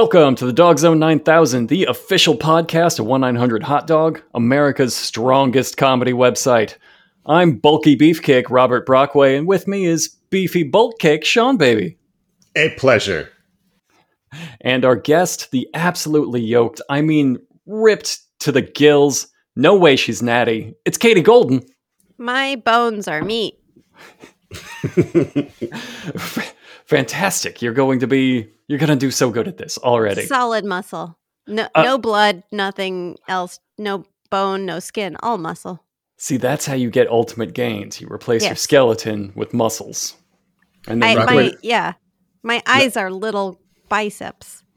Welcome to the Dogg Zzone 9000, the official podcast of 1 900 Hot Dog, America's strongest comedy website. I'm Bulky Beefcake Robert Brockway, and with me is Beefy Bulk Cake Seanbaby. A pleasure. And our guest, the absolutely yoked, I mean, ripped to the gills. No way she's natty. It's Katie Goldin. My bones are meat. Fantastic. You're going to be, you're going to do so good at this already. Solid muscle. No, Uh, no blood, nothing else. No bone, no skin. All muscle. See, that's how you get ultimate gains. You replace your skeleton with muscles. And I, then my Wait. yeah, my eyes are little biceps.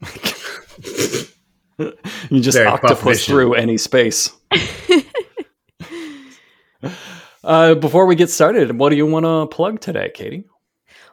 you just Very octopus definition. through any space. uh, before we get started, what do you want to plug today, Katie?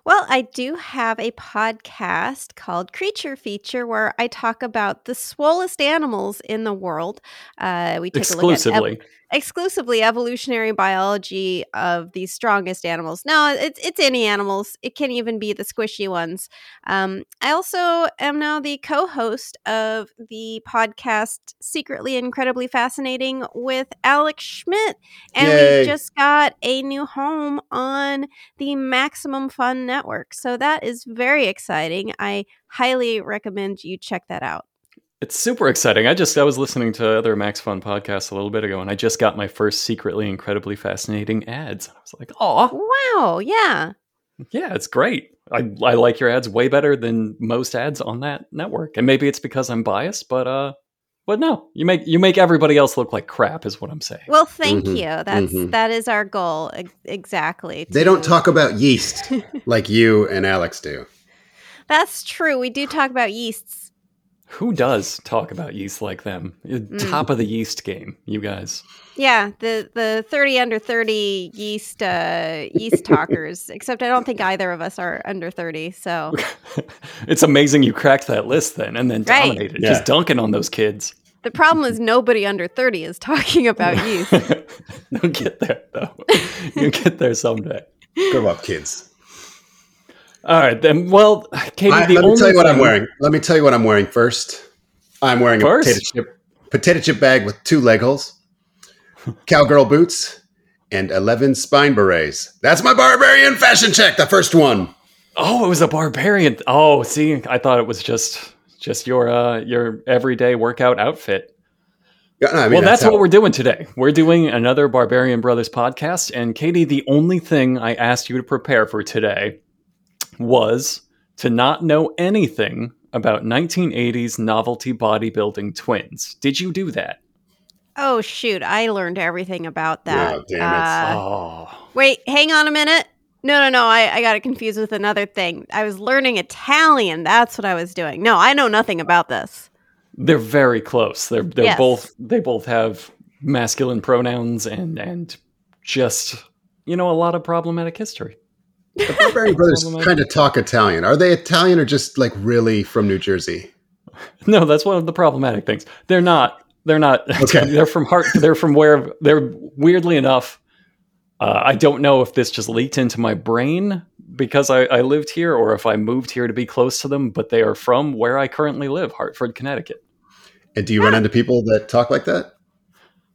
Well, I do have a podcast called Creature Feature where I talk about the swollest animals in the world. Uh, we take a look at ev- exclusively evolutionary biology of the strongest animals. No, it's it's any animals. It can even be the squishy ones. Um, I also am now the co-host of the podcast Secretly Incredibly Fascinating with Alex Schmidt, and Yay. we just got a new home on the Maximum Fun Network. So that is very exciting. I highly recommend you check that out. It's super exciting. I just I was listening to other Max Fun podcasts a little bit ago, and I just got my first secretly incredibly fascinating ads. I was like, "Oh, Wow, yeah. yeah, it's great. I I like your ads way better than most ads on that network." And maybe it's because I'm biased, but uh, but no, you make you make everybody else look like crap, is what I'm saying. Well, thank Mhm, you. That's mhm. that is our goal ex- exactly. They don't talk about yeast like you and Alex do. That's true. We do talk about yeasts. Who does talk about yeast like them? Mm. Top of the yeast game, you guys. Yeah, the the 30 under 30 yeast uh yeast talkers. Except I don't think either of us are under 30. So, it's amazing you cracked that list then and then Right. dominated, Yeah. just dunking on those kids. the problem is nobody under 30 is talking about yeast. You'll get there though. You'll get there someday. Grow up, kids. All right, then. Well, Katie, I- the let me tell you what I'm wearing. Let me tell you what I'm wearing first. I'm wearing First? a potato chip, potato chip bag with two leg holes, cowgirl boots, and 11 spine berets. That's my barbarian fashion check, the first one. Oh, it was a barbarian. Oh, see, I thought it was just just your uh your everyday workout outfit. Yeah, no, I mean, well, that's, how- what we're doing today. We're doing another Barbarian Brothers podcast. And Katie, the only thing I asked you to prepare for today was to not know anything about 1980s novelty bodybuilding twins. Did you do that? Oh shoot, I learned everything about that. Oh, damn it. Uh, oh. Wait, hang on a minute. No, no, no. I, I got it confused with another thing. I was learning Italian. That's what I was doing. No, I know nothing about this. They're very close. They're they're Yes. both they both have masculine pronouns and and just you know a lot of problematic history. The Barbarian Brothers kind of talk Italian. Are they Italian or just like really from New Jersey? No, that's one of the problematic things. They're not. They're not. Okay. they're from Hart. They're from where. They're weirdly enough. Uh, I don't know if this just leaked into my brain because I, I lived here, or if I moved here to be close to them. But they are from where I currently live, Hartford, Connecticut. And do you run into people that talk like that?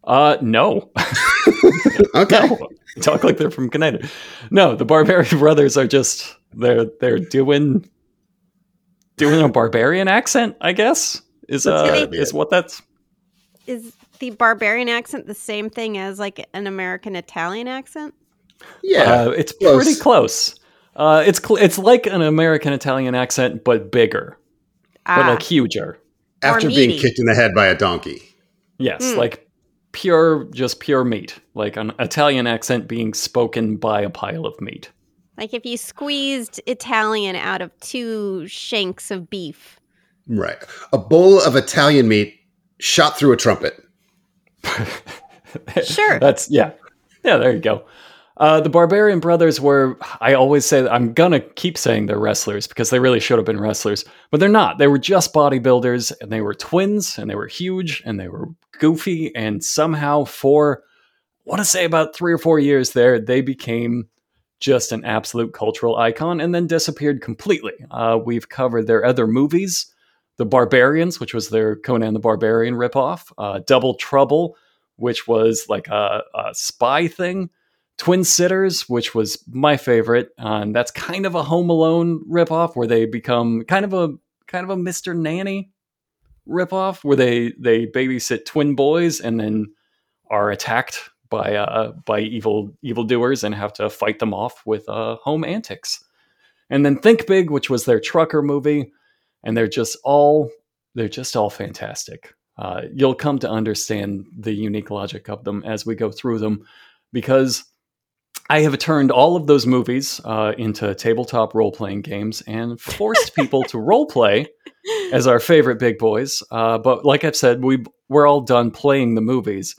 Uh, no, Okay. no, talk like they're from Connecticut. No, the Barbarian Brothers are just they're they're doing doing a barbarian accent. I guess is That's uh gotta is it. what that's Is the barbarian accent the same thing as like an American Italian accent? Yeah. Uh, it's close. pretty close. Uh, it's cl- it's like an American Italian accent, but bigger, Ah, but like huger. After being kicked in the head by a donkey. Yes, Mm. like pure, just pure meat, like an Italian accent being spoken by a pile of meat. like if you squeezed Italian out of two shanks of beef. Right. A bowl of Italian meat shot through a trumpet. Sure. That's yeah. Yeah, there you go. Uh, the Barbarian Brothers were, I always say, I'm going to keep saying they're wrestlers because they really should have been wrestlers, but they're not. They were just bodybuilders and they were twins and they were huge and they were goofy. And somehow, for, want to say about three or four years there, they became just an absolute cultural icon and then disappeared completely. Uh, we've covered their other movies The Barbarians, which was their Conan the Barbarian ripoff, uh, Double Trouble, which was like a, a spy thing. Twin Sitters, which was my favorite, uh, and that's kind of a Home Alone ripoff where they become kind of a kind of a Mr. Nanny ripoff where they they babysit twin boys and then are attacked by uh by evil evildoers and have to fight them off with uh home antics. And then Think Big, which was their trucker movie, and they're just all they're just all fantastic. Uh, you'll come to understand the unique logic of them as we go through them because I have turned all of those movies uh, into tabletop role playing games and forced people to role play as our favorite big boys. Uh, but like I've said, we we're all done playing the movies,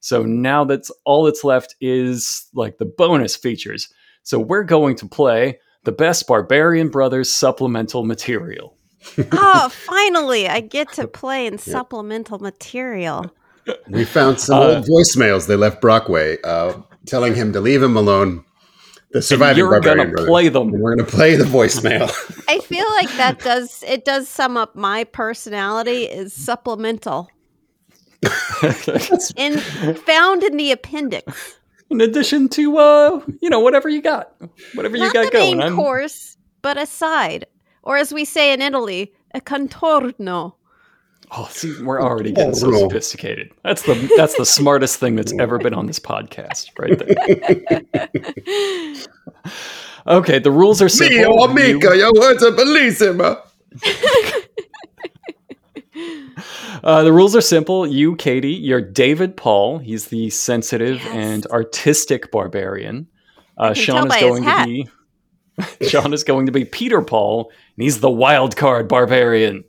so now that's all that's left is like the bonus features. So we're going to play the best Barbarian Brothers supplemental material. oh, finally, I get to play in supplemental material. We found some Uh, old voicemails they left Brockway, uh, telling him to leave him alone. The And surviving you're barbarian gonna brother. play them. And we're gonna play the voicemail. I feel like that does it does sum up my personality is supplemental. In found in the appendix. In addition to uh, you know, whatever you got, whatever you got the going. main I'm- course, but a side. Or as we say in Italy, a contorno. Oh, see, we're already getting so Oh. sophisticated. That's the that's the smartest thing that's ever been on this podcast, right there. Okay, the rules are simple. Mio You- amico, your words are bellissimo. uh, the rules are simple. You, Katie, you're David Paul. He's the sensitive Yes. and artistic barbarian. Uh, Sean is going to be Sean is going to be Peter Paul, and he's the wild card barbarian.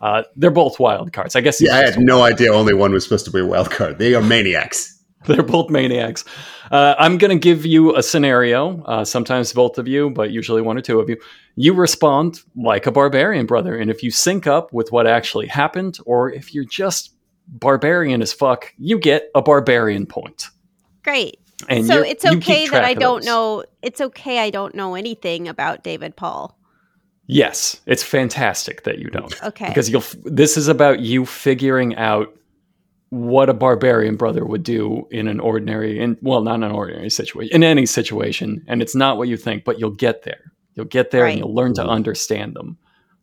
Uh, they're both wild cards. I guess. Yeah, I had no idea only one was supposed to be a wild card. They are maniacs. They're both maniacs. Uh, I'm going to give you a scenario, uh, sometimes both of you, but usually one or two of you. You respond like a barbarian brother. And if you sync up with what actually happened, or if you're just barbarian as fuck, you get a barbarian point. Great. And so it's okay that I don't those. know it's okay I don't know anything about David Paul. Yes, it's fantastic that you don't. Okay. Because you'll. This is about you figuring out what a barbarian brother would do in an ordinary, in well, not an ordinary situation, in any situation, and it's not what you think, but you'll get there. You'll get there, Right. and you'll learn to understand them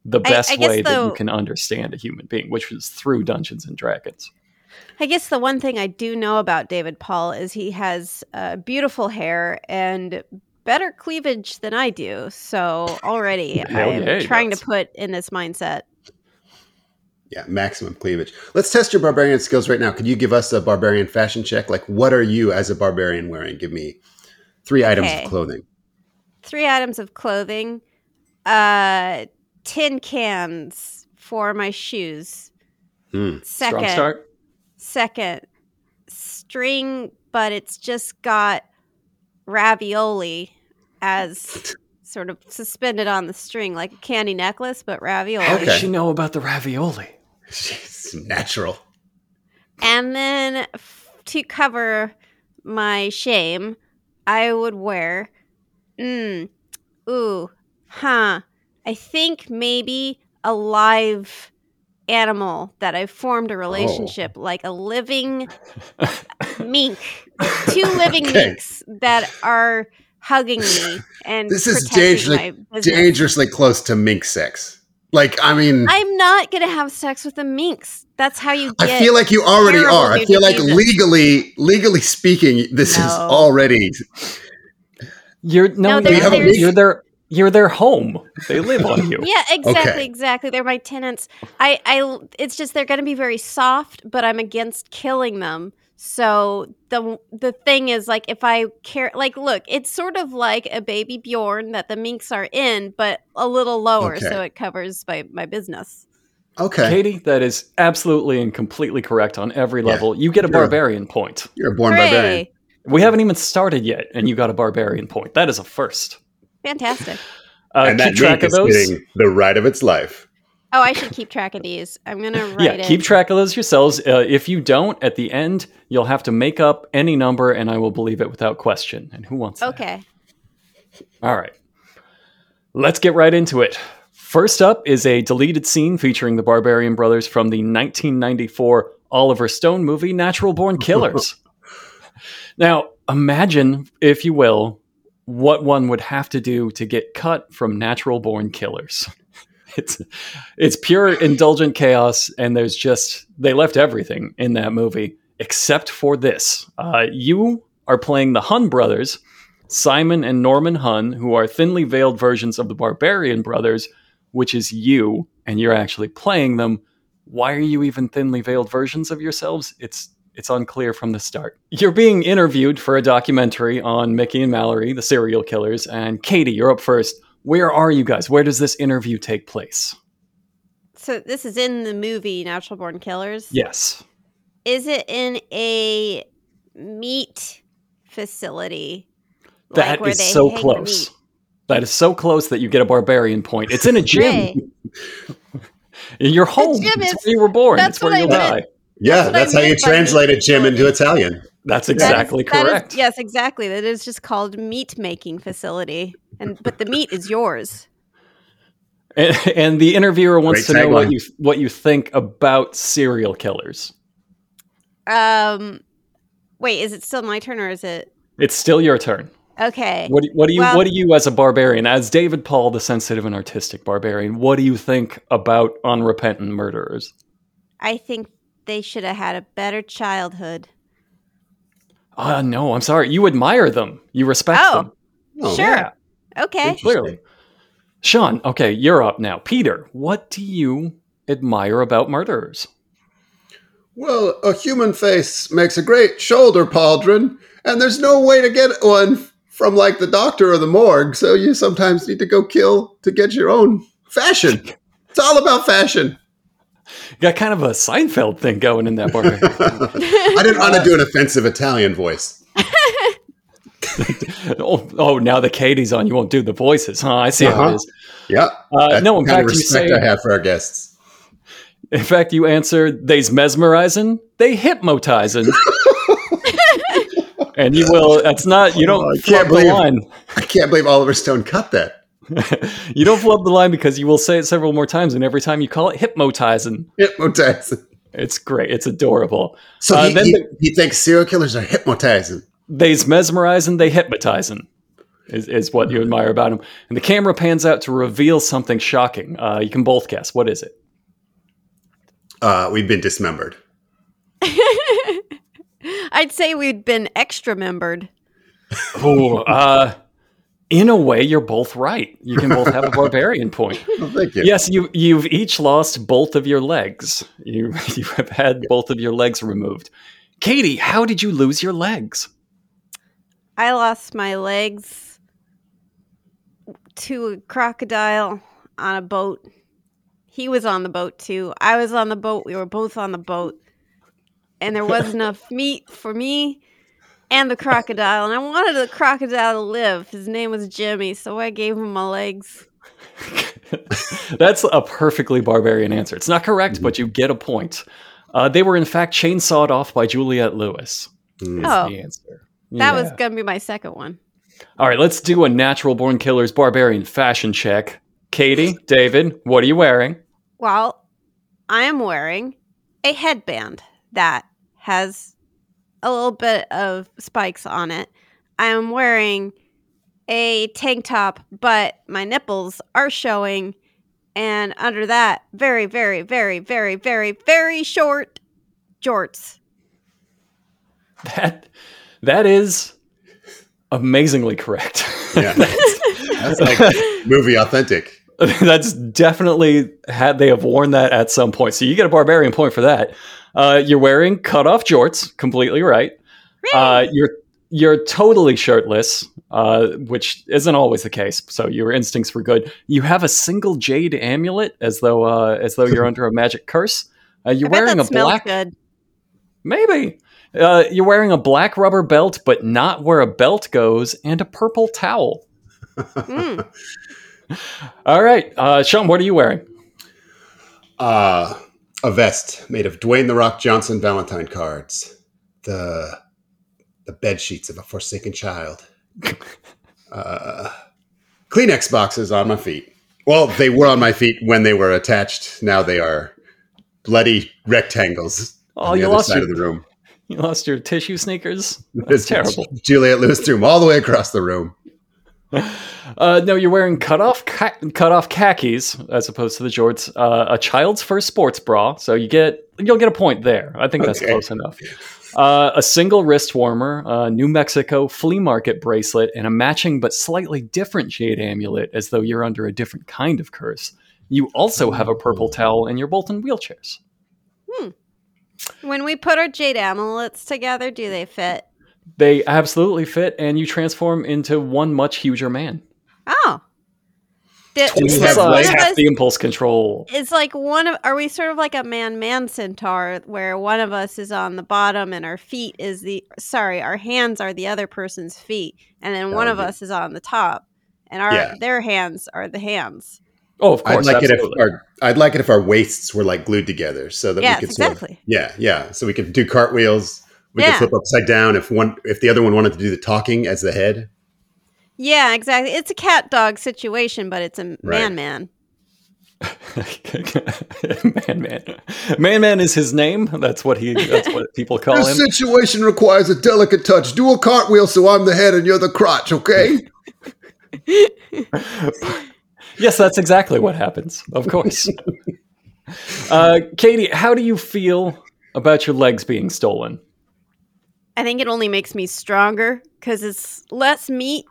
the best I guess way that you can understand a human being, which is through Dungeons and Dragons. I guess the one thing I do know about David Paul is he has uh, beautiful hair and better cleavage than I do. So already I'm yeah, trying does. to put in this mindset. Yeah, maximum cleavage. Let's test your barbarian skills right now. Could you give us a barbarian fashion check? Like, what are you as a barbarian wearing? Give me three items Okay. of clothing. Three items of clothing, uh, tin cans for my shoes. Hmm. Second, start. second string, but it's just got ravioli as sort of suspended on the string, like a candy necklace, but ravioli. How Okay. did she know about the ravioli? She's natural. And then f- to cover my shame, I would wear, mm, ooh, huh. I think maybe a live animal that I've formed a relationship, like a living mink, two living Okay. minks that are hugging me and This is dangerously, my dangerously close to mink sex. Like, I mean, I, I'm not gonna have sex with the minks. That's how you get. feel like you already are. I feel like legally, legally speaking, this is already. You're no, No, there's- you're, there's- you're their you're their home. They live on you. Yeah, exactly, Okay. exactly. They're my tenants. I, I, it's just they're going to be very soft, but I'm against killing them. So the the thing is, like, if I care, like, look, it's sort of like a baby Bjorn that the minks are in, but a little lower, Okay. so it covers my my business. Okay. Katie, that is absolutely and completely correct on every Yeah. level. You get a You're a- barbarian point. You're a born Hooray! barbarian. We haven't even started yet, and you got a barbarian point. That is a first. Fantastic. Uh, and that keep track meat of is those. getting the ride of its life. Oh, I should keep track of these. I'm gonna write Yeah, it. keep track of those yourselves. Uh, if you don't, at the end, you'll have to make up any number, and I will believe it without question. And who wants that? Okay. All right. Let's get right into it. First up is a deleted scene featuring the Barbarian Brothers from the 1994 Oliver Stone movie Natural Born Killers. now, imagine, if you will, what one would have to do to get cut from Natural Born Killers. It's it's pure indulgent chaos, and there's just they left everything in that movie except for this. Uh, you are playing the Hun brothers, Simon and Norman Hun, who are thinly veiled versions of the Barbarian brothers, which is you, and you're actually playing them. Why are you even thinly veiled versions of yourselves? It's it's unclear from the start. You're being interviewed for a documentary on Mickey and Mallory, the serial killers, and Katie, you're up first. Where are you guys? Where does this interview take place? So this is in the movie Natural Born Killers. Yes. Is it in a meat facility? That where is they so close. That is so close that you get a barbarian point. It's in a gym. Hooray. In your home. gym It's is- where you were born. that's It's where you'll die. Yeah, what I that's how you translate by translated meat gym into. Italian. That's exactly that is- correct. yes, exactly. That is just called meat making facility, and but the meat is yours. And, and the interviewer wants Great to know what you what you think about serial killers. Um, wait, is it still my turn or is it It's still your turn. okay? What do, what do you Well- what do you as a barbarian, as David Paul, the sensitive and artistic barbarian, what do you think about unrepentant murderers? I think they should have had a better childhood. Ah, no, I'm sorry. You admire them. You respect Oh, them. Oh, Sure. Yeah, Okay. Clearly. Sean, okay, you're up now. Peter, what do you admire about murderers? Well, a human face makes a great shoulder pauldron, and there's no way to get one from like the doctor or the morgue, so you sometimes need to go kill to get your own fashion. It's all about fashion. You got kind of a Seinfeld thing going in that barbarian. I didn't want to do an offensive Italian voice. oh, oh, now the Katie's on. You won't do the voices, huh? I see how Uh-huh. it is. Yeah. Uh, no, in the kind fact, you respect say. I have for our guests. In fact, you answer. They's mesmerizing. They hypnotizing. and you will. That's not. You don't Oh, I can't believe-. I can't believe Oliver Stone cut that. you don't flub the line because you will say it several more times, and every time you call it hypnotizing, Hypnotizing. it's great. It's adorable. So Uh, he, then he, the- he thinks serial killers are hypnotizing. They's mesmerizing. They hypnotizing. Is, is what you admire about him. And the camera pans out to reveal something shocking. Uh, you can both guess. What is it? Uh, we've been dismembered. I'd say we'd been extra membered. Oh, uh, in a way, you're both right. You can both have a barbarian point. Oh, thank you. Yes, you you've each lost both of your legs. You you have had both of your legs removed. Katie, how did you lose your legs? I lost my legs to a crocodile on a boat. He was on the boat too. I was on the boat. We were both on the boat. And there wasn't enough meat for me and the crocodile. And I wanted the crocodile to live. His name was Jimmy, so I gave him my legs. That's a perfectly barbarian answer. It's not correct, but you get a point. Uh, they were in fact chainsawed off by Juliette Lewis. Mm. Oh. the answer. That was going to be my second one. all right. Let's do a natural born killer's barbarian fashion check. Katie, David, what are you wearing? Well, I am wearing a headband that has a little bit of spikes on it. I am wearing a tank top, but my nipples are showing. And under that, very, very, very, very, very, very short jorts. That that is amazingly correct. Yeah. That's like movie authentic. That's definitely had they have worn that at some point. So you get a barbarian point for that. Uh, you're wearing cut off jorts, completely right. Uh, you're you're totally shirtless, uh, which isn't always the case. So your instincts were good. You have a single jade amulet, as though uh, as though you're under a magic curse. Uh, you're I bet wearing that a black. good. Maybe. Uh, you're wearing a black rubber belt, but not where a belt goes, and a purple towel. Mm. All right, uh, Sean, what are you wearing? Uh, a vest made of Dwayne the Rock Johnson Valentine cards. The the bed sheets of a forsaken child. Uh, Kleenex boxes on my feet. Well, they were on my feet when they were attached. Now they are bloody rectangles Oh, on the you other lost side your of the room. you lost your tissue sneakers. That's terrible. Juliette Lewis threw them all the way across the room. Uh, no, you're wearing cut off ca- cut off khakis as opposed to the jorts. Uh, a child's first sports bra, so you get you'll get a point there. I think that's Okay. close enough. Uh, a single wrist warmer, a New Mexico flea market bracelet, and a matching but slightly different jade amulet, as though you're under a different kind of curse. You also have a purple towel, and you're both in wheelchairs. When we put our jade amulets together, do they fit? They absolutely fit, and you transform into one much huger man. Oh. Did, Do we have does one legs? of half us- the impulse control. It's like one of are we sort of like a man man centaur where one of us is on the bottom and our feet is the sorry our hands are the other person's feet and then one of Um, us is on the top and our Yeah. their hands are the hands Oh, of course. I'd course, like it if our I'd like it if our waists were like glued together so that yes we could sort of- exactly yeah, yeah. So we could do cartwheels. We Yeah. could flip upside down if one if the other one wanted to do the talking as the head. yeah exactly it's a cat dog situation but it's a man man man, man, man, man is his name. That's what he. That's what people call This him. situation requires a delicate touch. Do a cartwheel so I'm the head and you're the crotch, okay? Yes, that's exactly what happens. Of course. uh, Katie, how do you feel about your legs being stolen? I think it only makes me stronger because it's less meat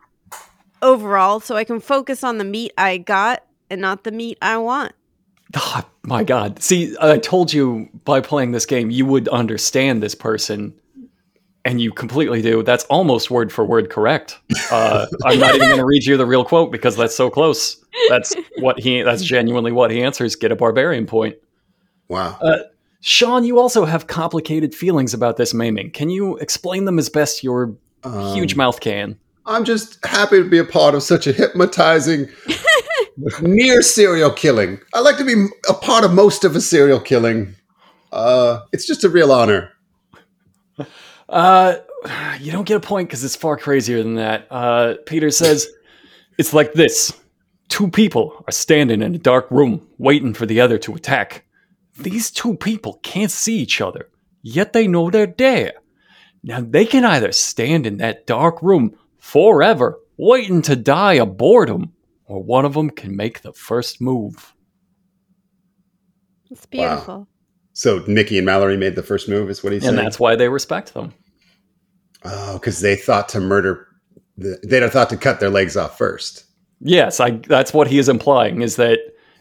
overall so i can focus on the meat i got and not the meat i want Oh, my God. See, I told you by playing this game, you would understand this person, and you completely do. That's almost word for word correct. Uh, I'm not even going to read you the real quote because that's so close. That's what he. That's genuinely what he answers. Get a barbarian point. Wow. Uh, Sean, you also have complicated feelings about this maiming. Can you explain them as best your Um, huge mouth can? I'm just happy to be a part of such a hypnotizing near serial killing. I like to be a part of most of a serial killing. Uh, it's just a real honor. Uh, you don't get a point because it's far crazier than that. Uh, Peter says it's like this: two people are standing in a dark room, waiting for the other to attack. These two people can't see each other, yet they know they're there. Now they can either stand in that dark room forever, waiting to die of boredom, or one of them can make the first move. it's beautiful So Nikki and Mallory made the first move, is what he's And saying. And that's why they respect them. Oh, because they thought to murder. The, they'd have thought to cut their legs off first. Yes, I, that's what he is implying is that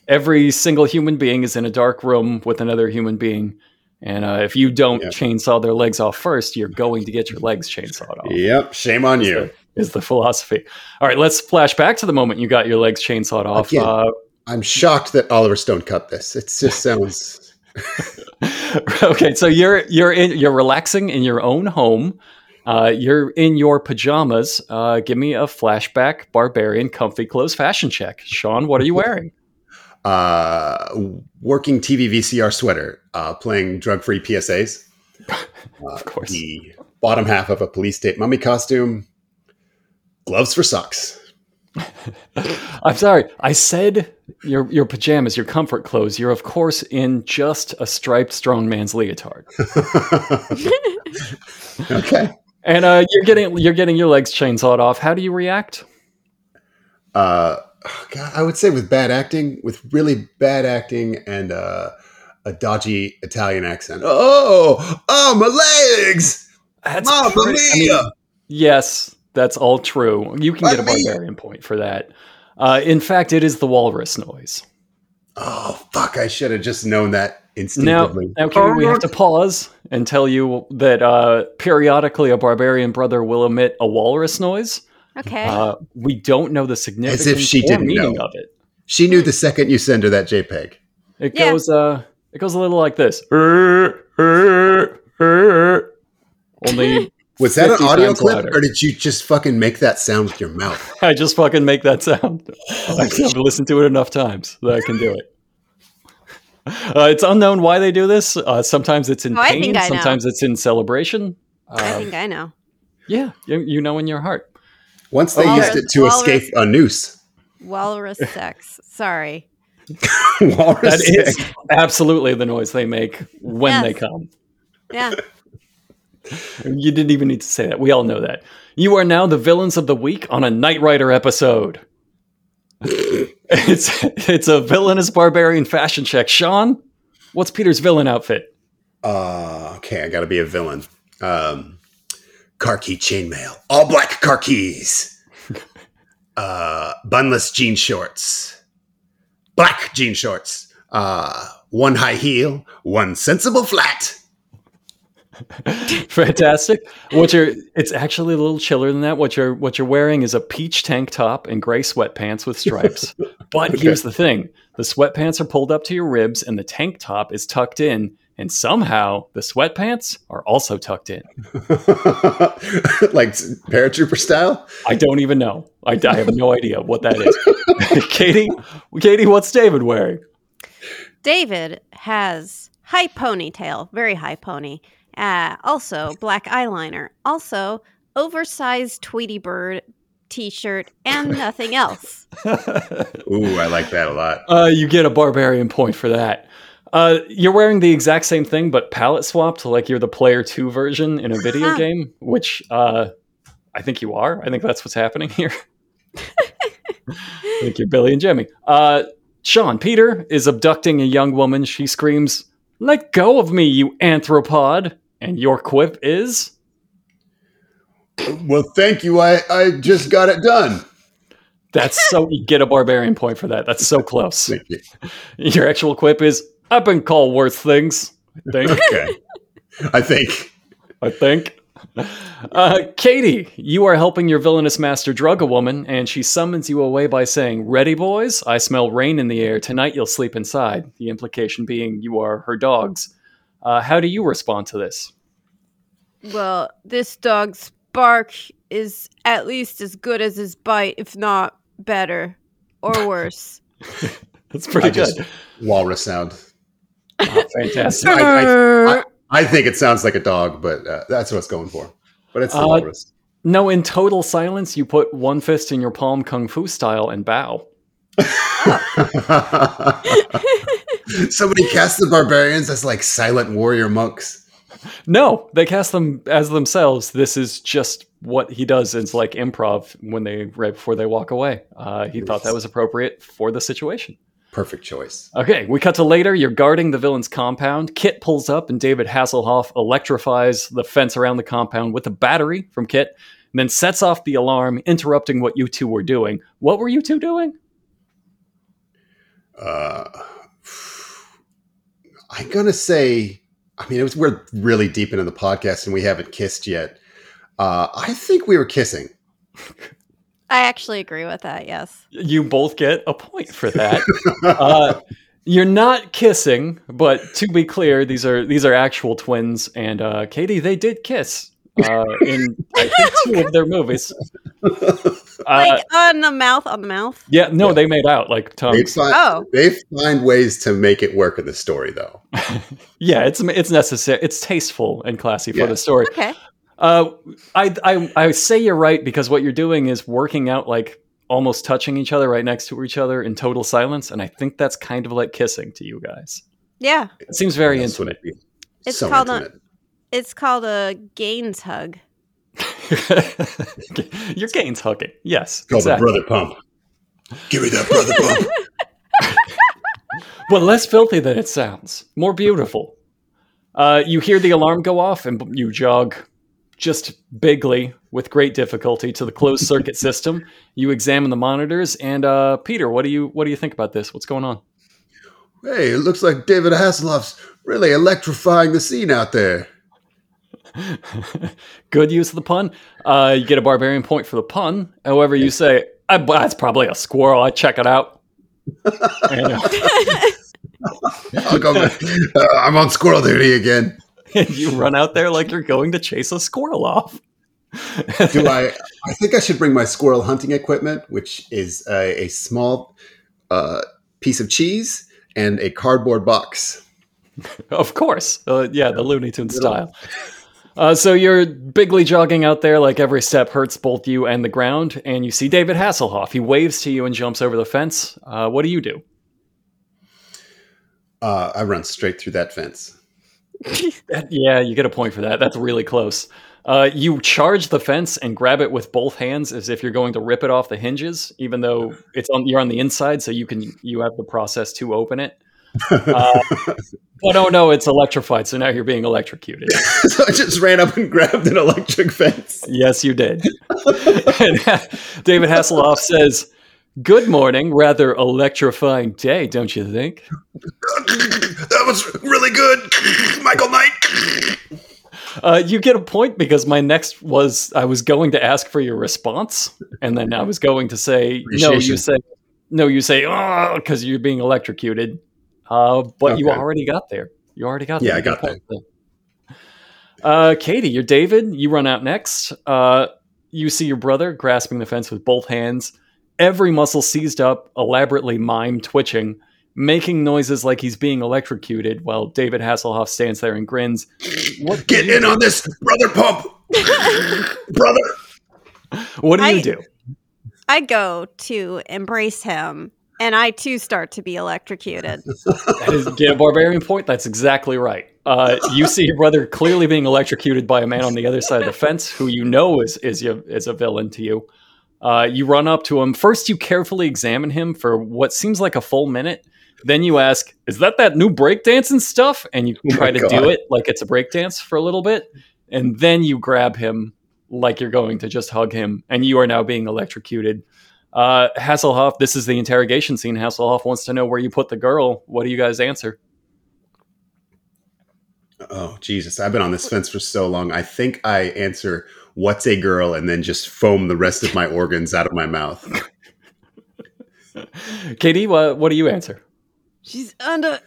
every single human being is in a dark room with another human being. And uh, if you don't Yeah. chainsaw their legs off first, you're going to get your legs chainsawed off. Yep. Shame on you. Is the philosophy. All right, let's flash back to the moment you got your legs chainsawed off. Again. Uh, I'm shocked that Oliver Stone cut this. It just sounds. okay, so you're you're in you're relaxing in your own home. Uh, you're in your pajamas. Uh, give me a flashback, barbarian, comfy clothes fashion check. Sean, what are you wearing? Uh, working TV VCR sweater, uh, playing drug free PSAs. Of course. The bottom half of a police state mummy costume, gloves for socks. I'm sorry. I said your your pajamas, your comfort clothes. You're of course in just a striped strongman's leotard, okay. and uh, you're getting you're getting your legs chainsawed off. How do you react? Uh, God, I would say with bad acting, with really bad acting and uh, a dodgy Italian accent. Oh, oh, my legs! That's Mamma pretty- I mean, yes, that's all true. You can get a barbarian point for that. Uh, in fact, it is the walrus noise. Oh, fuck! I should have just known that Now, instinctively. now, Katie, we have to pause and tell you that uh, periodically a barbarian brother will emit a walrus noise. Okay. Uh, we don't know the significance As if she or didn't meaning know. of it. she knew the second you send her that JPEG. It Yeah. goes, uh, it goes a little like this. Only Was that an 50 audio times clip, louder. or did you just fucking make that sound with your mouth? I just fucking make that sound. I've listened to it enough times that I can do it. Uh, it's unknown why they do this. Uh, sometimes it's in Oh, I pain. think I know. sometimes it's in celebration. I think I know. yeah, you, you know in your heart. Once they Walrus- used it to walrus- escape a noose. Walrus sex. Sorry. Walrus That is sex. absolutely the noise they make when Yes. they come. Yeah. You didn't even need to say that. We all know that. You are now the villains of the week on a Knight Rider episode. it's it's a villainous barbarian fashion check. Sean, what's Peter's villain outfit? Uh, okay, I gotta be a villain. Um, car key chainmail, all black car keys, uh, bunless jean shorts, black jean shorts, uh, one high heel, one sensible flat. Fantastic. What you're it's actually a little chiller than that. What you're what you're wearing is a peach tank top and gray sweatpants with stripes. But here's the thing. The sweatpants are pulled up to your ribs and the tank top is tucked in and somehow the sweatpants are also tucked in. like paratrooper style. I don't even know. I, I have no idea what that is. Katie, Katie, what's David wearing? David has high ponytail, very high pony. Uh, also, black eyeliner. Also, oversized Tweety Bird t shirt and nothing else. Ooh, I like that a lot. Uh, you get a barbarian point for that. Uh, you're wearing the exact same thing, but palette swapped, like you're the player two version in a video game, which uh, I think you are. I think that's what's happening here. I think you're Billy and Jimmy. Uh, Sean, Peter is abducting a young woman. She screams, Let go of me, you anthropod. And your quip is, Well, thank you. I, I just got it done. That's so, you get a barbarian point for that. That's so close. Thank you. Your actual quip is, I've been called worse things. I think. Okay. I think. I think. Uh, Katie, you are helping your villainous master drug a woman, and she summons you away by saying, Ready, boys? I smell rain in the air. Tonight you'll sleep inside. The implication being you are her dogs. Uh, how do you respond to this? Well, this dog's bark is at least as good as his bite, if not better or worse. That's pretty I good. just walrus sound. Oh, fantastic. I, I, I, I think it sounds like a dog, but uh, that's what it's going for. But it's the Uh, walrus. No, in total silence, you put one fist in your palm, kung fu style, and bow. Somebody cast the barbarians as like silent warrior monks. No, they cast them as themselves. This is just what he does. It's like improv when they right before they walk away. Uh, he thought that was appropriate for the situation. Perfect choice. Okay, we cut to later. You're guarding the villain's compound. Kit pulls up, and David Hasselhoff electrifies the fence around the compound with a battery from Kit, and then sets off the alarm, interrupting what you two were doing. What were you two doing? Uh, I'm gonna say. I mean, it was we're really deep into the podcast and we haven't kissed yet. Uh, I think we were kissing. I actually agree with that, yes. You both get a point for that. uh, you're not kissing, but to be clear, these are these are actual twins, and uh, Katie, they did kiss uh, in I think two of their movies. Uh, Like on the mouth, on the mouth. yeah, no, they made out like They tongues. find, Oh. they find ways to make it work in the story, though. Yeah, it's it's necessary. It's tasteful and classy for Yeah. the story. Okay. Uh, I, I I say you're right because what you're doing is working out like almost touching each other right next to each other in total silence, and I think that's kind of like kissing to you guys. Yeah. It seems very That's intimate. it'd. It's so called a- intimate. It's called a gains hug. Your gains hugging. Yes. Called exactly. the brother pump. Give me that brother pump. Well, less filthy than it sounds. More beautiful. Uh, you hear the alarm go off, and you jog just bigly with great difficulty to the closed circuit system. You examine the monitors, and uh, Peter, what do you what do you think about this? What's going on? Hey, it looks like David Hasselhoff's really electrifying the scene out there. Good use of the pun. Uh, you get a barbarian point for the pun. However, you say, I, that's probably a squirrel. I check it out. And, uh, I'll go back. Uh, I'm on squirrel duty again. And you run out there like you're going to chase a squirrel off. Do I? I think I should bring my squirrel hunting equipment, which is a, a small uh, piece of cheese and a cardboard box. Of course. Uh, yeah, the Looney Tune style. Uh, so you're bigly jogging out there, like every step hurts both you and the ground, and you see David Hasselhoff. He waves to you and jumps over the fence. Uh, what do you do? Uh, I run straight through that fence. Yeah, you get a point for that. That's really close. Uh, you charge the fence and grab it with both hands as if you're going to rip it off the hinges, even though it's on you're on the inside, so you can you have the process to open it. Uh, but oh no, it's electrified, so now you're being electrocuted. so I just ran up and grabbed an electric fence. Yes, you did. and David Hasselhoff says, "Good morning, rather electrifying day, don't you think?" that was really good, Michael Knight. Uh, you get a point because my next was I was going to ask for your response, and then I was going to say no. You say no. You say oh because you're being electrocuted. Uh, but you already got there. You already got there. Yeah. I got point there. Uh, Katie, you're David. You run out next. Uh, you see your brother grasping the fence with both hands, every muscle seized up, elaborately mime twitching, making noises like he's being electrocuted while David Hasselhoff stands there and grins. What Get you in on this, brother pump, brother. What do you do? I go to embrace him, and I too start to be electrocuted. That is, get a barbarian point. That's exactly right. Uh, you see your brother clearly being electrocuted by a man on the other side of the fence, who you know is is a, is a villain to you. Uh, you run up to him. First, you carefully examine him for what seems like a full minute. Then you ask, "Is that that new breakdancing stuff?" And you Oh try my to do it like it's a breakdance for a little bit, and then you grab him like you're going to just hug him, and you are now being electrocuted. Uh, Hasselhoff, this is the interrogation scene. Hasselhoff wants to know where you put the girl. What do you guys answer? Oh Jesus! I've been on this fence for so long. I think I answer "What's a girl?" and then just foam the rest of my organs out of my mouth. Katie, what, what do you answer? She's under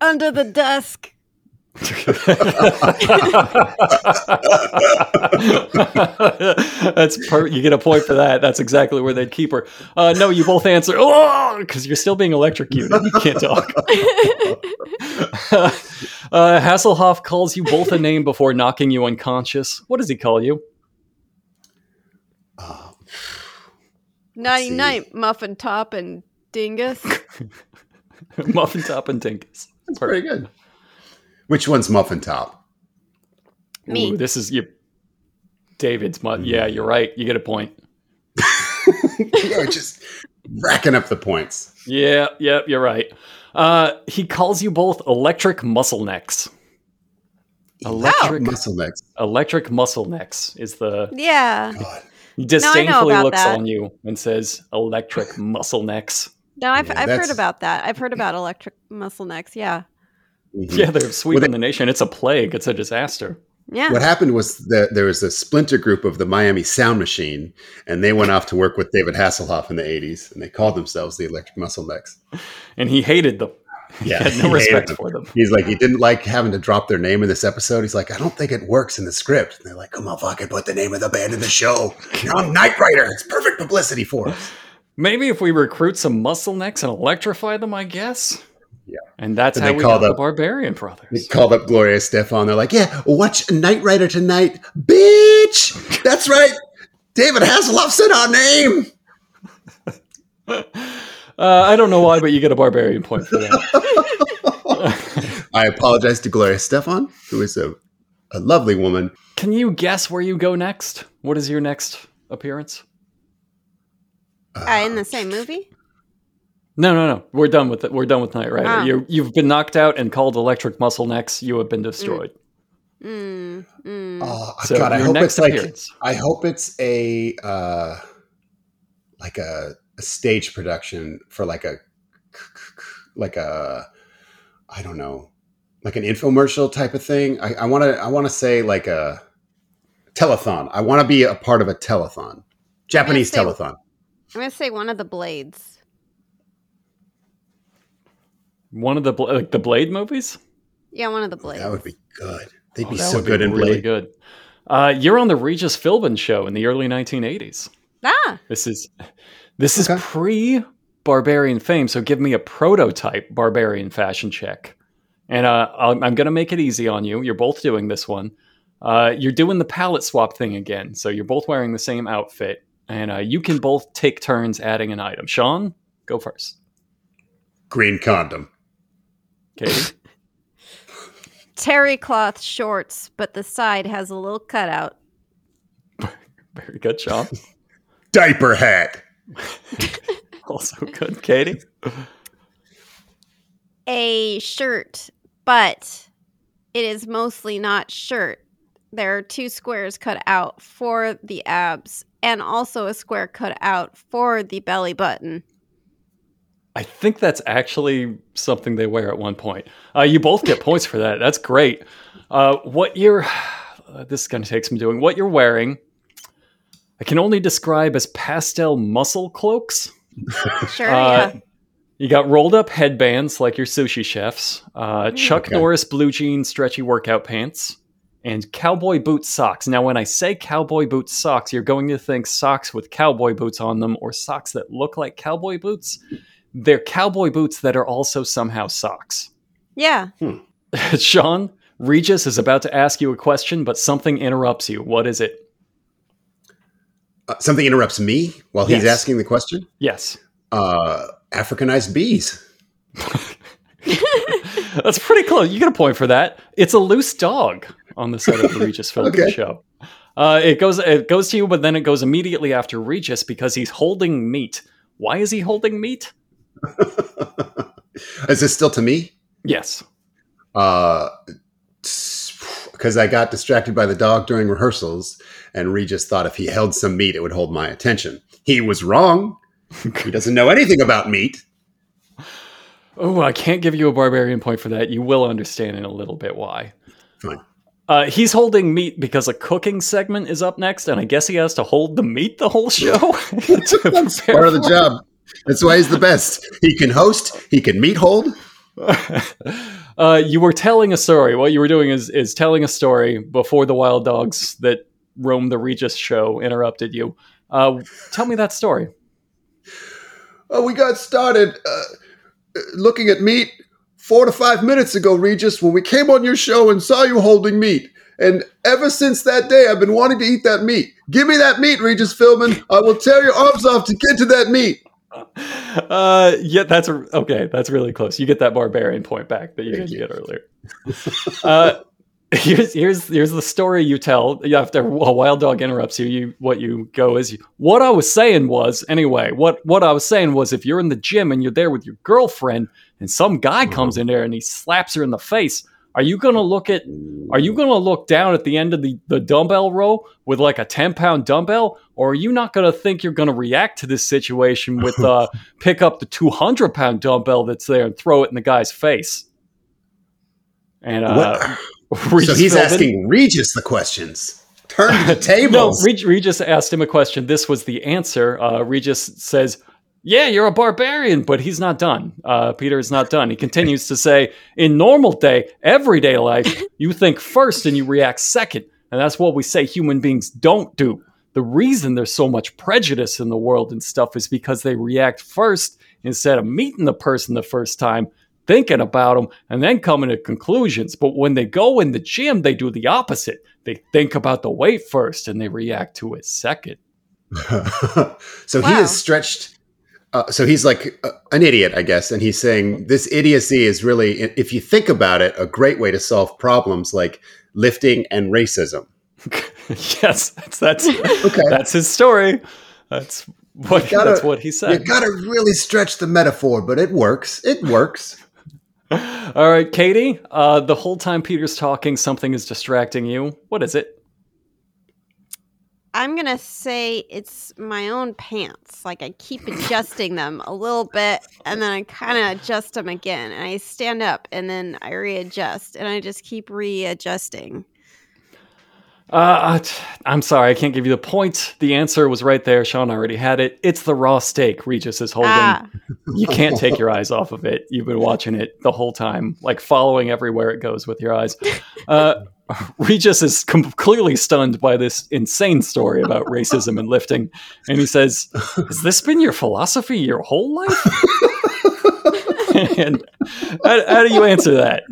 under the desk. That's per- you get a point for that. That's exactly where they'd keep her. Uh, no, you both answer oh because you're still being electrocuted. You can't talk. uh, Hasselhoff calls you both a name before knocking you unconscious. What does he call you? Nighty see. night, muffin top and dingus. Muffin Top and Dinkus. that's pretty good. Which one's muffin top? Me. Ooh, this is you. David's mu- Yeah, you're right. You get a point. You're just racking up the points. Yeah, yeah, you're right. Uh, he calls you both electric muscle necks. Electric, Muscle necks. electric muscle necks is the Yeah. God. He disdainfully looks that. on you and says electric muscle necks. No, I've, Yeah, I've that's- heard about that. I've heard about electric muscle necks. Yeah. Mhm. Yeah, they're sweeping they- the nation. It's a plague. It's a disaster. Yeah. What happened was that there was a splinter group of the Miami Sound Machine, and they went off to work with David Hasselhoff in the '80s, and they called themselves the Electric Muscle Necks. And he hated them. Yeah, no respect for them. He's like, he didn't like having to drop their name in this episode. He's like, I don't think it works in the script. And they're like, come on, fucking put the name of the band in the show. On Knight Rider. It's perfect publicity for us. Maybe if we recruit some muscle necks and electrify them, I guess. Yeah. And that's And how they we called got the up- Barbarian They Brothers. called up Gloria Estefan. They're like, yeah, watch Knight Rider tonight. Bitch. That's right. David Hasselhoff said our name. Uh, I don't know why, but you get a Barbarian point for that. I apologize to Gloria Estefan, who is a, a lovely woman. Can you guess where you go next? What is your next appearance? Uh, in the same movie? No, no, no. We're done with it. We're done with Knight Rider. Ah. You, you've been knocked out and called electric muscle necks. You have been destroyed. Mm, mm. Oh So God, I hope next it's like. I hope it's a uh, like a, a stage production for like a like a I don't know, like an infomercial type of thing. I want to I want to say like a telethon. I want to be a part of a telethon, Japanese say- telethon. I'm gonna say one of the blades. One of the like the Blade movies. Yeah, one of the blades. That would be good. They'd Oh, be so would good in really Blade. good. Uh, you're on the Regis Philbin show in the early 1980s. ah, This is this is pre Barbarian fame, so give me a prototype Barbarian fashion check. And uh, I'll, I'm going to make it easy on you. You're both doing this one. Uh, you're doing the palette swap thing again, so you're both wearing the same outfit, and uh, you can both take turns adding an item. Sean, go first. Green condom. Katie, terry cloth shorts, but the side has a little cutout. very good, Sean. Diaper hat. also good, Katie. A shirt, but it is mostly not shirt. There are two squares cut out for the abs, and also a square cut out for the belly button. I think that's actually something they wear at one point. Uh, you both get points for that. That's great. Uh, what you're, uh, this is going to take some doing. What you're wearing, I can only describe as pastel muscle cloaks. Sure, Uh, yeah. You got rolled up headbands like your sushi chefs, uh, Chuck Okay. Norris blue jean stretchy workout pants, and cowboy boot socks. Now, when I say cowboy boot socks, you're going to think socks with cowboy boots on them or socks that look like cowboy boots. They're cowboy boots that are also somehow socks. Yeah. Sean, Regis is about to ask you a question, but something interrupts you. What is it? Uh, something interrupts me while he's Yes. asking the question. Yes. Uh, Africanized bees. That's pretty close. You get a point for that. It's a loose dog on the set of the Regis Film Okay. show. Uh, it goes it goes to you, but then it goes immediately after Regis because he's holding meat. Why is he holding meat? Is this still to me? Yes. Uh, because I got distracted by the dog during rehearsals, and Regis thought if he held some meat, it would hold my attention. He was wrong. he doesn't know anything about meat. Oh, I can't give you a barbarian point for that. You will understand in a little bit why. Fine. Uh, he's holding meat because a cooking segment is up next, and I guess he has to hold the meat the whole show. That's part of the job. That's why he's the best. He can host. He can meat hold. uh, you were telling a story. What you were doing is is telling a story before the wild dogs that roam the Regis show interrupted you. Uh, tell me that story. Oh, we got started uh, looking at meat four to five minutes ago, Regis, when we came on your show and saw you holding meat. And ever since that day, I've been wanting to eat that meat. Give me that meat, Regis Philbin. I will tear your arms off to get to that meat. Uh, yeah, that's a, okay. That's really close. You get that barbarian point back that you didn't get earlier. uh, here's here's here's the story you tell after a wild dog interrupts you. You what you go is you, what I was saying was anyway. What what I was saying was if you're in the gym and you're there with your girlfriend and some guy comes in there and he slaps her in the face. Are you gonna look at? Are you gonna look down at the end of the, the dumbbell row with like a ten pound dumbbell, or are you not gonna think you're gonna react to this situation with uh, pick up the two hundred pound dumbbell that's there and throw it in the guy's face? And uh, so he's asking Regis the questions. Turn the no, tables. Reg- Regis asked him a question. This was the answer. Uh, Regis says, Yeah, you're a barbarian, but he's not done. Uh, Peter is not done. He continues to say, In normal day, everyday life, you think first and you react second. And that's what we say human beings don't do. The reason there's so much prejudice in the world and stuff is because they react first instead of meeting the person the first time, thinking about them, and then coming to conclusions. But when they go in the gym, they do the opposite. They think about the weight first and they react to it second. so he Wow. is stretched. Uh, so he's like uh, an idiot, I guess, and he's saying this idiocy is really, if you think about it, a great way to solve problems like lifting and racism. yes, that's that's Okay. that's his story. That's what gotta- that's what he said. You got to really stretch the metaphor, but it works. It works. All right, Katie. Uh, the whole time Peter's talking, something is distracting you. What is it? I'm gonna say it's my own pants. Like I keep adjusting them a little bit, and then I kind of adjust them again, and I stand up, and then I readjust, and I just keep readjusting. Uh, I'm sorry, I can't give you the point. The answer was right there. Sean already had it. It's the raw steak Regis is holding. Ah, You can't take your eyes off of it. You've been watching it the whole time, like following everywhere it goes with your eyes. Uh, Regis is com- clearly stunned by this insane story about racism and lifting. And he says, Has this been your philosophy your whole life? and how, how do you answer that?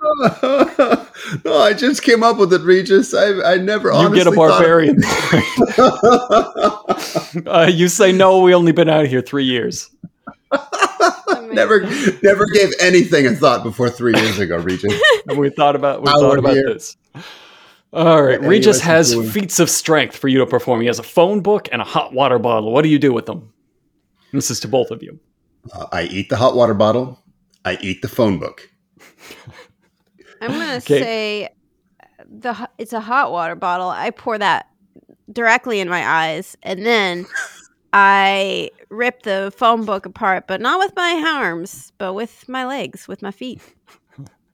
no, I just came up with it, Regis. I, I never honestly. You honestly get a barbarian. uh, you say, No, we only been out here three years. never, never gave anything a thought before three years ago, Regis. And we thought about we Now thought about here. this. All right, Anyway, Regis has going. feats of strength for you to perform. He has a phone book and a hot water bottle. What do you do with them? This is to both of you. Uh, I eat the hot water bottle. I eat the phone book. I'm gonna Okay. say the it's a hot water bottle. I pour that directly in my eyes, and then I rip the phone book apart, but not with my arms, but with my legs, with my feet.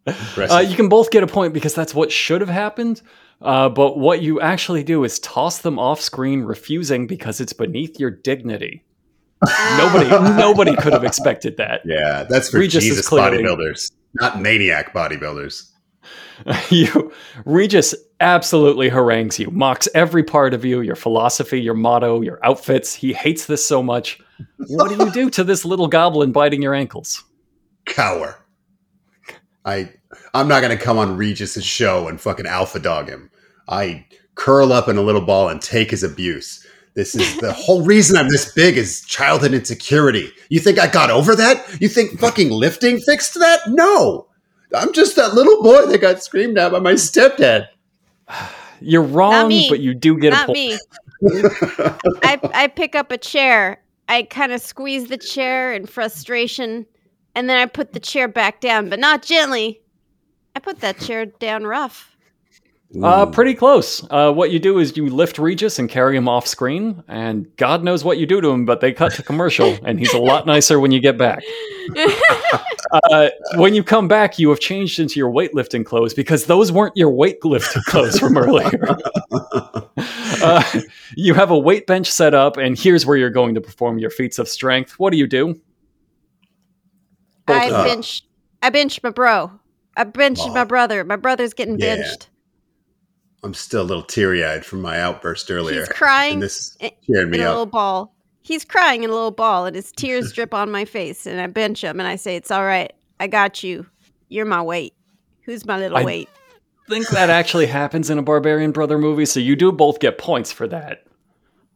Uh, you can both get a point because that's what should have happened. Uh, but what you actually do is toss them off screen, refusing because it's beneath your dignity. Nobody, nobody could have expected that. yeah, that's for Regis Jesus clearly- bodybuilders, not maniac bodybuilders. you Regis absolutely harangues you, mocks every part of you, your philosophy, your motto, your outfits. He hates this so much. What do you do to this little goblin biting your ankles? Cower. I I'm not gonna come on Regis's show and fucking alpha dog him. I curl up in a little ball and take his abuse. This is the whole reason I'm this big is childhood insecurity. You think I got over that? You think fucking lifting fixed that? No. I'm just that little boy that got screamed at by my stepdad. You're wrong, but you do get a Not point. me. I I pick up a chair. I kind of squeeze the chair in frustration, and then I put the chair back down, but not gently. I put that chair down rough. Uh, pretty close. Uh, what you do is you lift Regis and carry him off screen, and God knows what you do to him, but they cut to commercial, and he's a lot nicer when you get back. Uh, when you come back, you have changed into your weightlifting clothes because those weren't your weightlifting clothes from earlier. uh, you have a weight bench set up, and here's where you're going to perform your feats of strength. What do you do? I bench. I bench my bro. I bench Oh. my brother. My brother's getting Yeah. benched. I'm still a little teary eyed from my outburst earlier. He's crying And this i- cheered in me a little up. ball. He's crying in a little ball, and his tears drip on my face. And I bench him, and I say, "It's all right. I got you. You're my weight. Who's my little weight? I- weight?" think that actually happens in a Barbarian Brother movie, so you do both get points for that.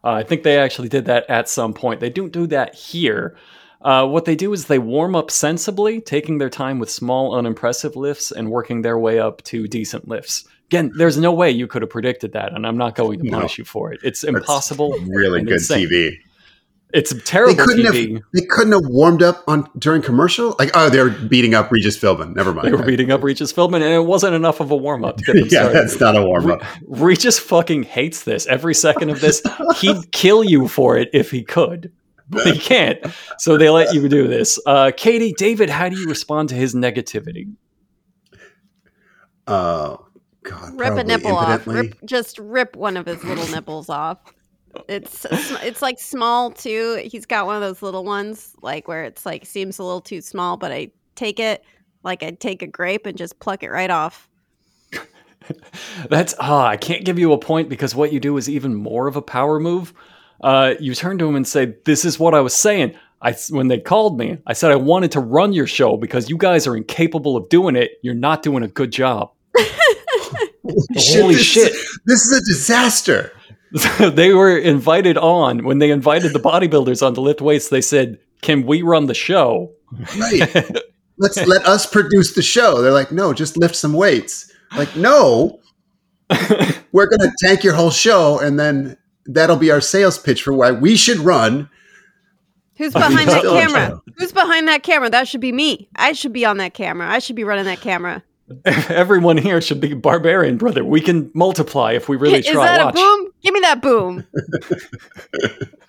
Uh, I think they actually did that at some point. They don't do that here. Uh, what they do is they warm up sensibly, taking their time with small, unimpressive lifts and working their way up to decent lifts. Again, there's no way you could have predicted that, and I'm not going to No. punish you for it. It's impossible. Really good insane. TV. It's terrible They terrible couldn't TV. have. They couldn't have warmed up on during commercial. Like, oh, they were beating up Regis Philbin. Never mind. They were beating up Regis Philbin, and it wasn't enough of a warm up to get them yeah, started. that's not a warm up. Regis fucking hates this. Every second of this, he'd kill you for it if he could. But he can't. So they let you do this. Uh, Katie, David, how do you respond to his negativity? Oh God, Rip a nipple off. Rip, just rip one of his little nipples off. It's it's like small too. He's got one of those little ones, like where it's like seems a little too small, but I take it like I'd take a grape and just pluck it right off. That's ah, I can't give you a point because what you do is even more of a power move. Uh, you turn to him and say, "This is what I was saying." I when they called me, I said I wanted to run your show because you guys are incapable of doing it. You're not doing a good job. Holy this, shit. This is a disaster. they were invited on when they invited the bodybuilders on to lift weights. They said, "Can we run the show?" Right. Let's let us produce the show. They're like, no, just lift some weights. Like, no, we're going to tank your whole show, and then that'll be our sales pitch for why we should run. Who's behind that camera? Who's behind that camera? That should be me. I should be on that camera. I should be running that camera. Everyone here should be barbarian, brother. We can multiply if we really Is try. that Watch. a boom? Give me that boom.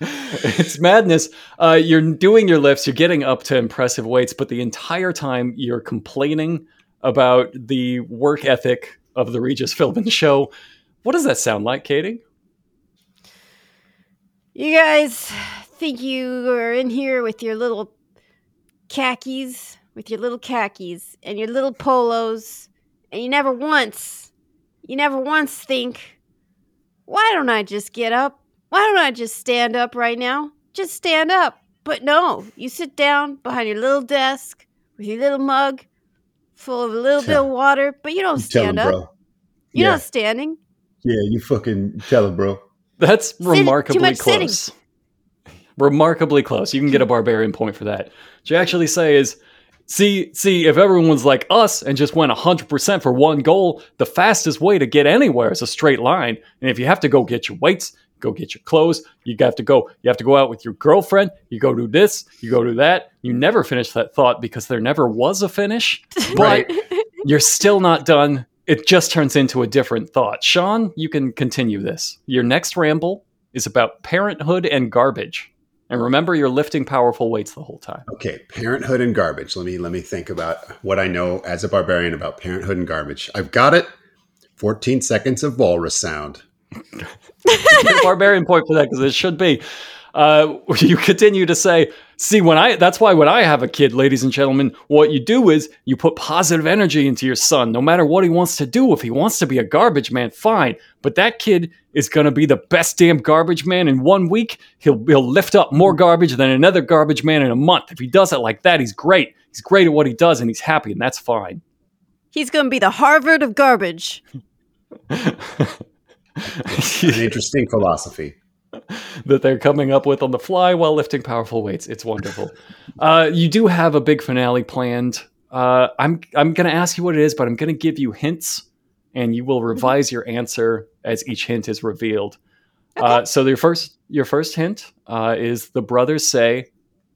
it's madness. Uh, you're doing your lifts, you're getting up to impressive weights, but the entire time you're complaining about the work ethic of the Regis Philbin show. What does that sound like, Katie? You guys think you are in here with your little khakis, with your little khakis and your little polos, and you never once, you never once think, why don't I just get up? Why don't I just stand up right now? Just stand up. But no, you sit down behind your little desk with your little mug full of a little bit of water, but you don't Tell him, stand up. bro. You're Yeah. not standing. Yeah, you fucking tell him, bro. That's too remarkably much sitting. close. Remarkably close. You can get a barbarian point for that. What you actually say is, see, see, if everyone's like us and just went 100% for one goal, the fastest way to get anywhere is a straight line. And if you have to go get your weights, go get your clothes, you have to go, you have to go out with your girlfriend, you go do this, you go do that. You never finish that thought because there never was a finish. But you're still not done. It just turns into a different thought. Sean, you can continue this. Your next ramble is about parenthood and garbage. And remember, you're lifting powerful weights the whole time. Okay, parenthood and garbage. Let me let me think about what I know as a barbarian about parenthood and garbage. I've got it. 14 seconds of walrus sound. Barbarian point for that because it should be. Uh, you continue to say, see, when I, that's why when I have a kid, ladies and gentlemen, what you do is you put positive energy into your son, no matter what he wants to do. If he wants to be a garbage man, fine. But that kid is going to be the best damn garbage man in one week. He'll, he'll lift up more garbage than another garbage man in a month. If he does it like that, he's great. He's great at what he does and he's happy, and that's fine. He's going to be the Harvard of garbage. An interesting philosophy. That they're coming up with on the fly while lifting powerful weights. It's wonderful. uh, you do have a big finale planned. Uh, I'm I'm going to ask you what it is, but I'm going to give you hints, and you will revise your answer as each hint is revealed. Uh, so your first your first hint uh, is the brothers say,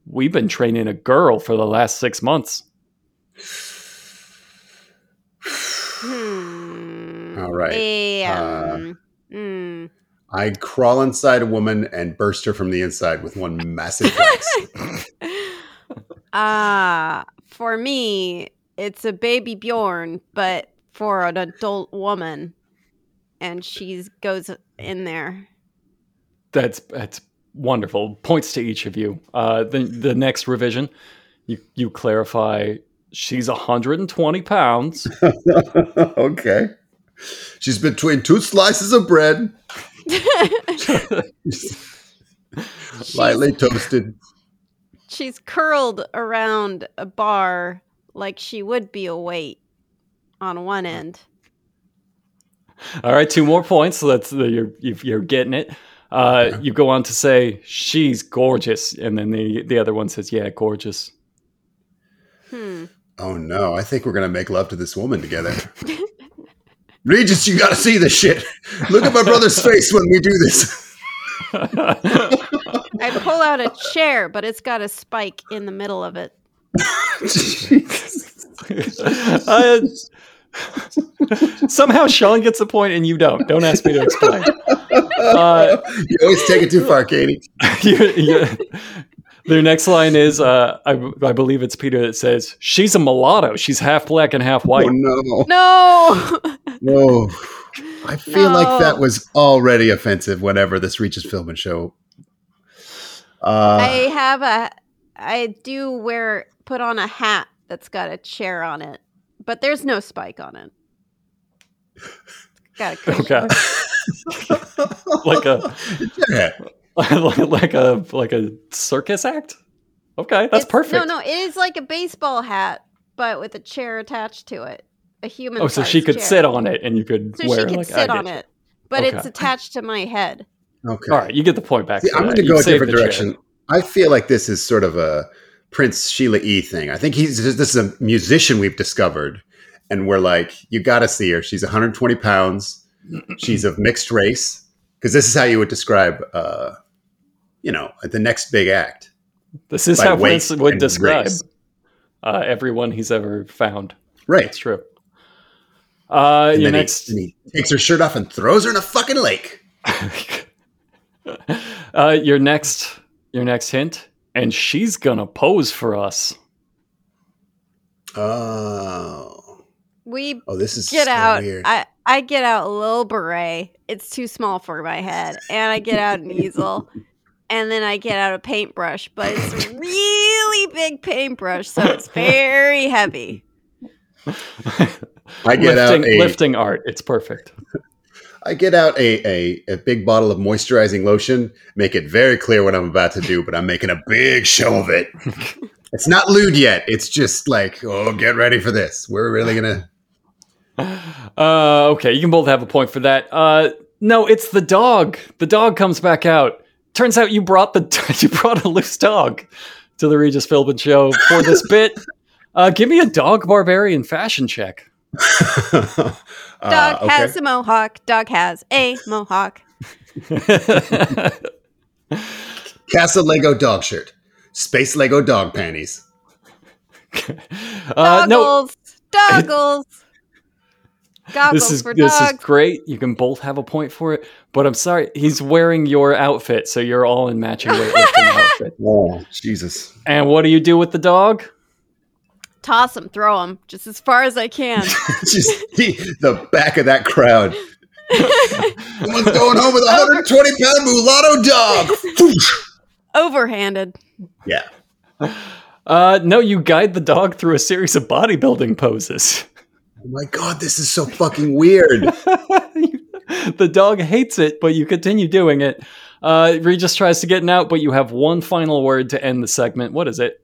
"We've been training a girl for the last six months." Hmm. All right. Uh, um, hmm. I crawl inside a woman and burst her from the inside with one massive flex. Ah, for me, it's a baby Bjorn, but for an adult woman, and she goes in there. That's that's wonderful. Points to each of you. Uh, the the next revision, you you clarify she's 120 pounds. okay. She's between two slices of bread, lightly toasted. She's curled around a bar like she would be a weight on one end. All right, two more points. So that's the, you're you've- you're getting it. Uh, You go on to say she's gorgeous, and then the the other one says, "Yeah, gorgeous." Hmm. Oh no, I think we're gonna make love to this woman together. Regis, you gotta see this shit. Look at my brother's face when we do this. I pull out a chair, but it's got a spike in the middle of it. Uh, somehow Sean gets a point and you don't. Don't ask me to explain. Uh, you always take it too far, Katie. you- you- their next line is, uh, I, I believe it's Peter that says, "She's a mulatto. She's half black and half white." Oh no. No! Whoa. I feel like that was already offensive whenever this reaches film and show. Uh, I have a. I do wear put on a hat that's got a chair on it, but there's no spike on it. Got a. Okay, like a yeah. like a like a circus act. Okay, that's It's- perfect. No, no, it is like a baseball hat, but with a chair attached to it. A human. Oh, so she could chair. sit on it and you could So wear she could like sit on you. it, but it's attached to my head. Okay. All right, you get the point back. See, I'm going to go a different the chair. direction. I feel like this is sort of a Prince Sheila E thing. I think he's this is a musician we've discovered, and we're like, you got to see her. She's 120 pounds. She's of mixed race because this is how you would describe, uh, you know, the next big act. This is how weight Prince would describe uh, everyone he's ever found. Right. That's true. Uh, And your then next, he, and he takes her shirt off and throws her in a fucking lake. uh, your next, your next hint, and she's gonna pose for us. Oh, We oh, this is get so out. weird. I I get out a little beret. It's too small for my head, and I get out an easel, and then I get out a paintbrush. But it's a really big paintbrush, so it's very heavy. I get lifting, out a lifting art. It's perfect. I get out a, a, a big bottle of moisturizing lotion, make it very clear what I'm about to do, but I'm making a big show of it. it's not lewd yet. It's just like, oh, get ready for this. We're really gonna. Uh, okay, you can both have a point for that. Uh, no, it's the dog. The dog comes back out. Turns out you brought the you brought a loose dog to the Regis Philbin show for this bit. Uh, give me a dog barbarian fashion check. Dog Uh, has a mohawk. Dog has a mohawk. Casa Lego dog shirt, space Lego dog panties. Uh, no, Goggles. Doggles. Goggles this is for this dogs. is great. You can both have a point for it. But I'm sorry, he's wearing your outfit, so you're all in matching weightlifting outfit. Oh, Jesus. And what do you do with the dog? Toss him, throw him, just as far as I can. just the, the back of that crowd. Someone's going home with a 120 pound mulatto dog. Overhanded. yeah. Uh, no, you guide the dog through a series of bodybuilding poses. Oh my God, this is so fucking weird. the dog hates it, but you continue doing it. Uh, Regis tries to get an out, but you have one final word to end the segment. What is it?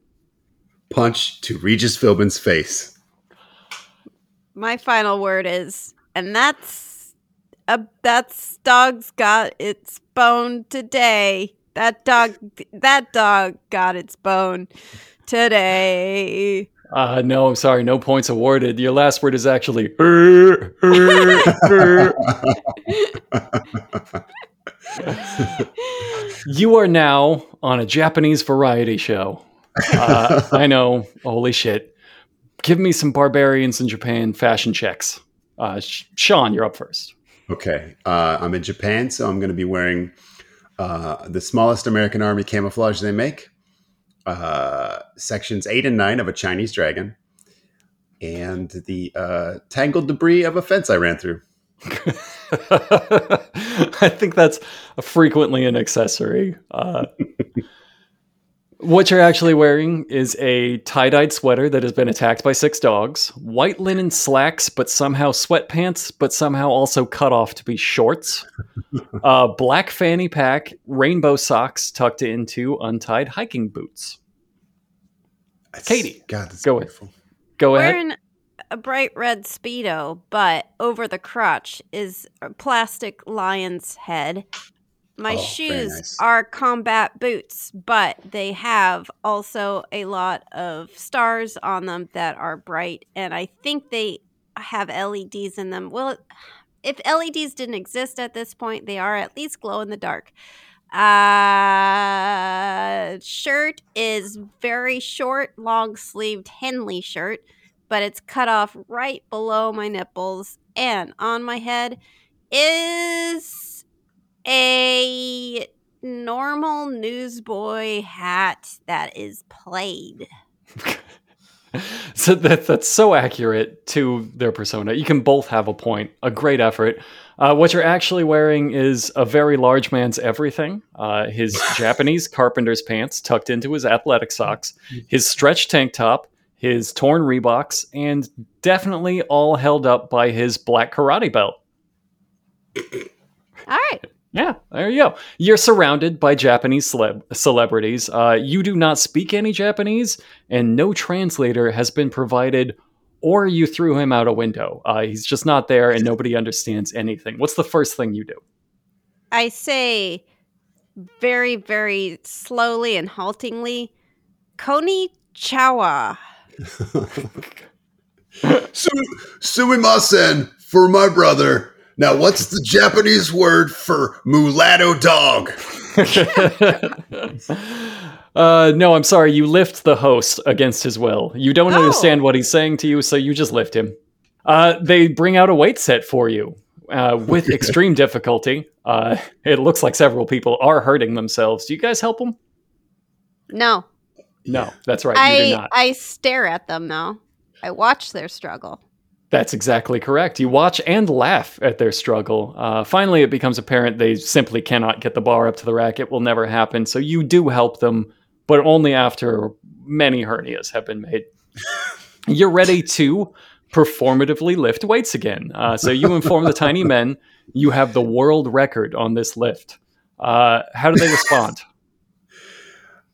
Punch to Regis Philbin's face. My final word is, and that's a that's dog's got its bone today. That dog, that dog got its bone today. Uh, no, I'm sorry, no points awarded. Your last word is actually. You are now on a Japanese variety show. Uh, I know. Holy shit. Give me some barbarians in Japan fashion checks. Uh, Sean, you're up first. Okay. Uh, I'm in Japan, so I'm going to be wearing uh, the smallest American Army camouflage they make, uh, sections eight and nine of a Chinese dragon, and the uh, tangled debris of a fence I ran through. I think that's frequently an accessory. Uh, what you're actually wearing is a tie dyed sweater that has been attacked by six dogs, white linen slacks, but somehow sweatpants, but somehow also cut off to be shorts, uh, black fanny pack, rainbow socks tucked into untied hiking boots. That's- Katie, God, that's go ahead. beautiful. Go ahead. Wearing a bright red speedo, but over the crotch is a plastic lion's head. My Oh, shoes nice. are combat boots, but they have also a lot of stars on them that are bright, and I think they have LEDs in them. Well, if LEDs didn't exist at this point, they are at least glow in the dark. Uh, shirt is very short, long sleeved Henley shirt, but it's cut off right below my nipples. And on my head is a normal newsboy hat that is played. so that that's so accurate to their persona. You can both have a point. A great effort. Uh, what you're actually wearing is a very large man's everything. Uh, his Japanese carpenter's pants tucked into his athletic socks, his stretch tank top, his torn Reeboks, and definitely all held up by his black karate belt. All right. Yeah, there you go. You're surrounded by Japanese celeb- celebrities. Uh, you do not speak any Japanese, and no translator has been provided, or you threw him out a window. Uh, he's just not there, and nobody understands anything. What's the first thing you do? I say very, very slowly and haltingly, Koni Chawa. Su- sumimasen for my brother. Now, what's the Japanese word for mulatto dog? uh, no, I'm sorry. You lift the host against his will. You don't Oh. understand what he's saying to you, so you just lift him. Uh, they bring out a weight set for you uh, with extreme difficulty. Uh, it looks like several people are hurting themselves. Do you guys help them? No, No, that's right. you do I not. I stare at them though. I watch their struggle. That's exactly correct. You watch and laugh at their struggle. Uh, finally, it becomes apparent they simply cannot get the bar up to the rack. It will never happen. So you do help them, but only after many hernias have been made. You're ready to performatively lift weights again. Uh, so you inform the tiny men you have the world record on this lift. Uh, how do they respond?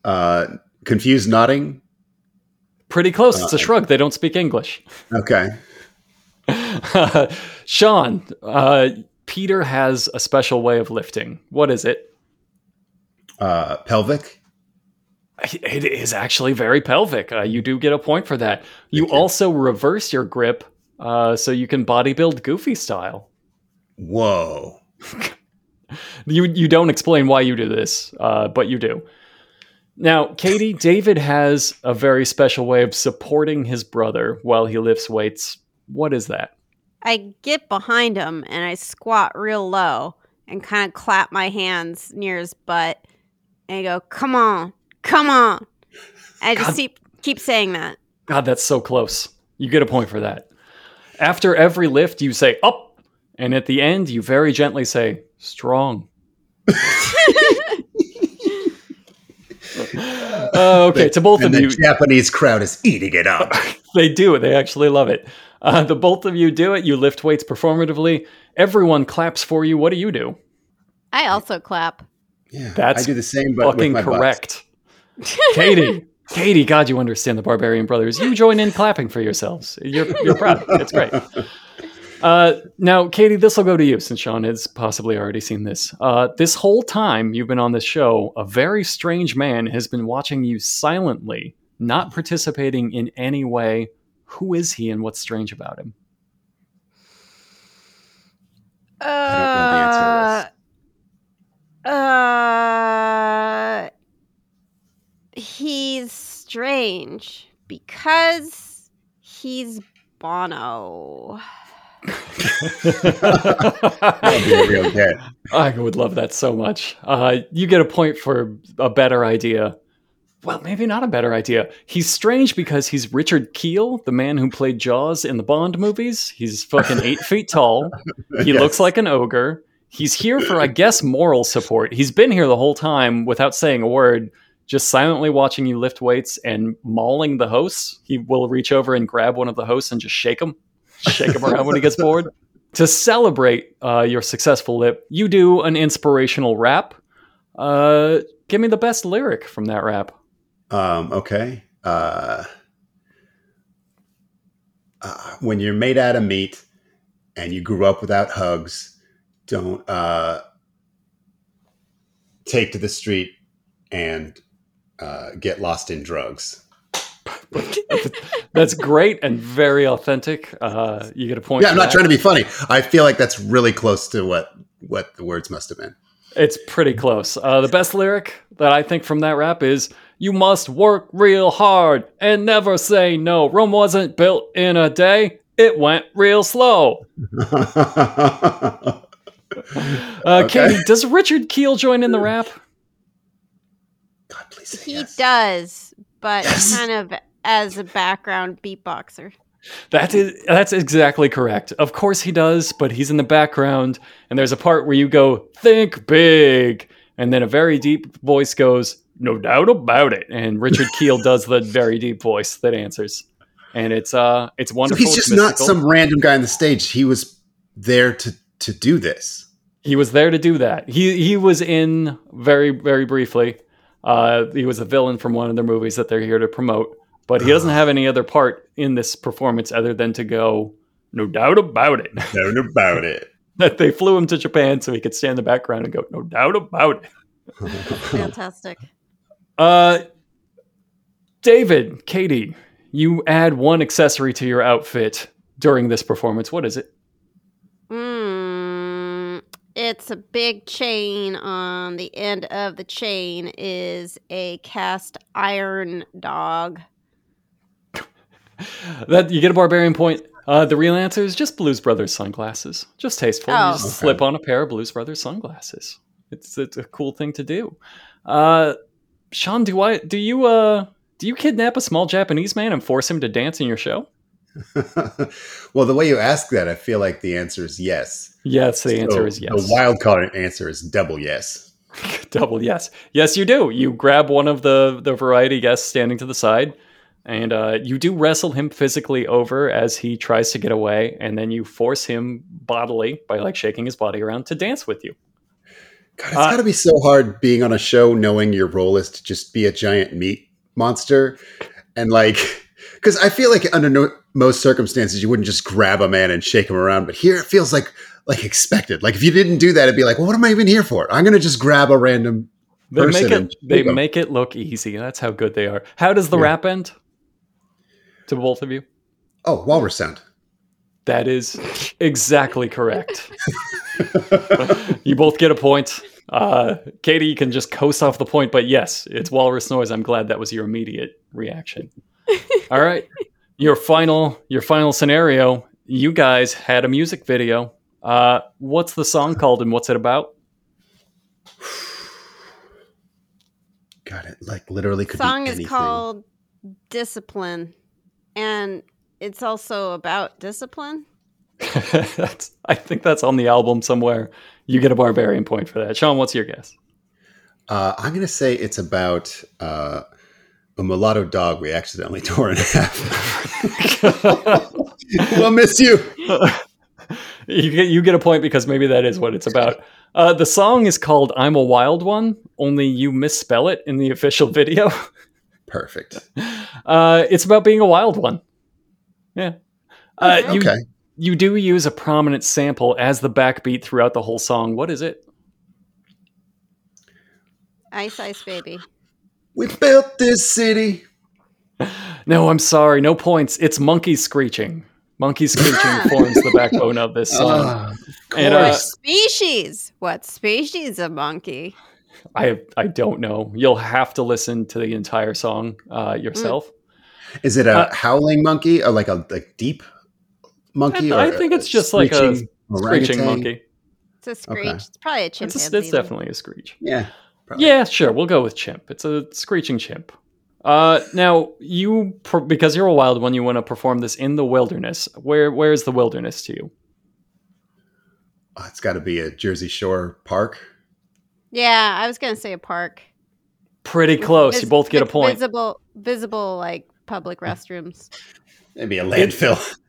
Uh, confused nodding. Pretty close. It's a Uh, shrug. They don't speak English. Okay. Sean, uh, Peter has a special way of lifting. What is it? Uh, pelvic. It is actually very pelvic. Uh, you do get a point for that. You also reverse your grip uh, so you can bodybuild goofy style. Whoa. You you don't explain why you do this, uh, but you do. Now, Katie, David has a very special way of supporting his brother while he lifts weights. What is that? I get behind him and I squat real low and kind of clap my hands near his butt and I go, "Come on, come on!" And I just God. keep keep saying that. God, that's so close. You get a point for that. After every lift, you say up, and at the end, you very gently say strong. Uh, okay, to both and of the you, Japanese crowd is eating it up. they do it. They actually love it. Uh, the both of you do it. You lift weights performatively. Everyone claps for you. What do you do? I also clap. Yeah, That's I do the same, but with Fucking my butt. correct. Katie, Katie, God, you understand the Barbarian Brothers. You join in clapping for yourselves. You're, you're proud. It's great. Uh, now, Katie, this will go to you since Sean has possibly already seen this. Uh, this whole time you've been on this show, a very strange man has been watching you silently, not participating in any way. Who is he and what's strange about him? Uh, uh, he's strange because he's Bono. That'll be a real get. I would love that so much. Uh, you get a point for a better idea. Well, maybe not a better idea. He's strange because he's Richard Kiel, the man who played Jaws in the Bond movies. He's fucking eight feet tall. He Yes. looks like an ogre. He's here for, I guess, moral support. He's been here the whole time without saying a word, just silently watching you lift weights and mauling the hosts. He will reach over and grab one of the hosts and just shake him, shake him around when he gets bored. To celebrate uh, your successful lip, you do an inspirational rap. Uh, give me the best lyric from that rap. Um, okay. Uh, uh, when you're made out of meat and you grew up without hugs, don't uh, take to the street and uh, get lost in drugs. That's great and very authentic. Uh, you get a point. Yeah, I'm not that. trying to be funny. I feel like that's really close to what what the words must have been. It's pretty close. Uh, the best lyric that I think from that rap is You must work real hard and never say no. Rome wasn't built in a day, it went real slow. Uh, Okay. Katie, does Richard Kiel join in the rap? please say He yes. does, but Yes. kind of as a background beatboxer. That is that's exactly correct. Of course he does, but he's in the background, and there's a part where you go, think big, and then a very deep voice goes, No doubt about it. And Richard Kiel does the very deep voice that answers. And it's uh it's So wonderful. he's just not some random guy on the stage. He was there to to do this. He was there to do that. He he was in very very briefly. Uh, he was a villain from one of their movies that they're here to promote, but he doesn't have any other part in this performance other than to go. No doubt about it. No doubt about it. that they flew him to Japan so he could stand in the background and go. No doubt about it. Fantastic. Uh, David, Katie, you add one accessory to your outfit during this performance. What is it? Mm, it's a big chain. On the end of the chain is a cast iron dog. That you get a barbarian point. Uh, the real answer is just Blues Brothers sunglasses. Just tasteful. Oh. You just Okay. slip on a pair of Blues Brothers sunglasses. It's it's a cool thing to do. Uh, Sean, do I do you uh do you kidnap a small Japanese man and force him to dance in your show? well, the way you ask that, I feel like the answer is yes. Yes, the answer is yes. The wild card answer is double yes. Double yes. Yes, you do. You grab one of the the variety guests standing to the side, and uh, you do wrestle him physically over as he tries to get away, and then you force him bodily by like shaking his body around to dance with you. God, it's Uh, got to be so hard being on a show knowing your role is to just be a giant meat monster. And like, because I feel like under no, most circumstances, you wouldn't just grab a man and shake him around. But here it feels like, like expected. Like if you didn't do that, it'd be like, well, what am I even here for? I'm to just grab a random They person. make it. They shake 'em. make it look easy. That's how good they are. How does the Yeah. rap end? To both of you. Oh, walrus sound. That is exactly correct. you both get a point. Uh, Katie, you can just coast off the point, but yes, it's walrus noise. I'm glad that was your immediate reaction. All right, your final, your final scenario. You guys had a music video. Uh, what's the song called and what's it about? Got it like literally could song be is anything. called Discipline, and it's also about discipline. that's, I think that's on the album somewhere. You get a barbarian point for that. Sean, what's your guess? Uh, I'm going to say it's about uh, a mulatto dog we accidentally tore in half. we'll miss you. you get you get a point because maybe that is what it's about. Uh, the song is called "I'm a Wild One," only you misspell it in the official video. Perfect. Uh, it's about being a wild one. Yeah. Uh, you Okay. you do use a prominent sample as the backbeat throughout the whole song. What is it? Ice Ice Baby. We built this city. No, I'm sorry, no points. It's monkey screeching. Monkey screeching forms the backbone of this song. Ah, of And, uh, course. Species. What species of monkey? I I don't know. You'll have to listen to the entire song uh, yourself. Is it a uh, howling monkey or like a like deep monkey? I or think it's just like a screeching Screeching monkey. It's a screech. Okay. It's probably a It's, a, it's definitely a screech. Yeah. probably. Yeah, sure. We'll go with chimp. It's a screeching chimp. Uh, now you, because you're a wild one, you want to perform this in the wilderness. Where, where is the wilderness to you? Oh, it's got to be a Jersey Shore park. Yeah, I was gonna say a park. Pretty close. you both get a point. Visible, visible like public restrooms. Maybe a landfill.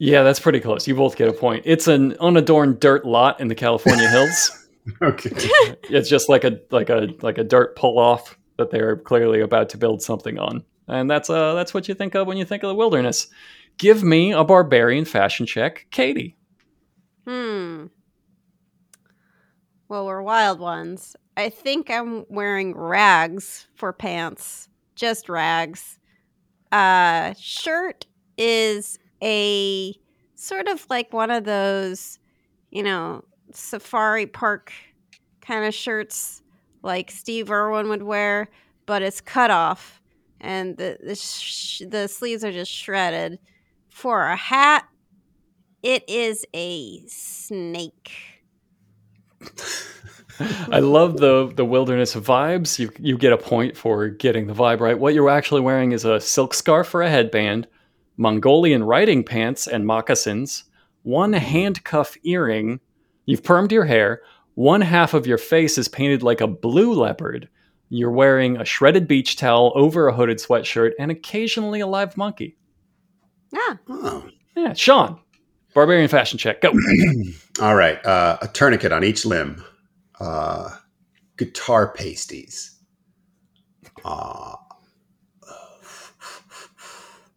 Yeah, that's pretty close. You both get a point. It's an unadorned dirt lot in the California hills. okay. it's just like a like a like a dirt pull off that they're clearly about to build something on, and that's uh that's what you think of when you think of the wilderness. Give me a barbarian fashion check, Katie. Hmm. Well, we're wild ones. I think I'm wearing rags for pants. Just rags. Uh shirt is a sort of like one of those, you know, safari park kind of shirts like Steve Irwin would wear, but it's cut off and the the, sh- the sleeves are just shredded. For a hat, it is a snake. I love the the wilderness vibes. You you get a point for getting the vibe right. What you're actually wearing is a silk scarf for a headband, Mongolian riding pants and moccasins, one handcuff earring. You've permed your hair. One half of your face is painted like a blue leopard. You're wearing a shredded beach towel over a hooded sweatshirt and occasionally a live monkey. Yeah. Oh. Yeah, Sean, barbarian fashion check. Go. All right. Uh, a tourniquet on each limb. Uh, guitar pasties. Uh,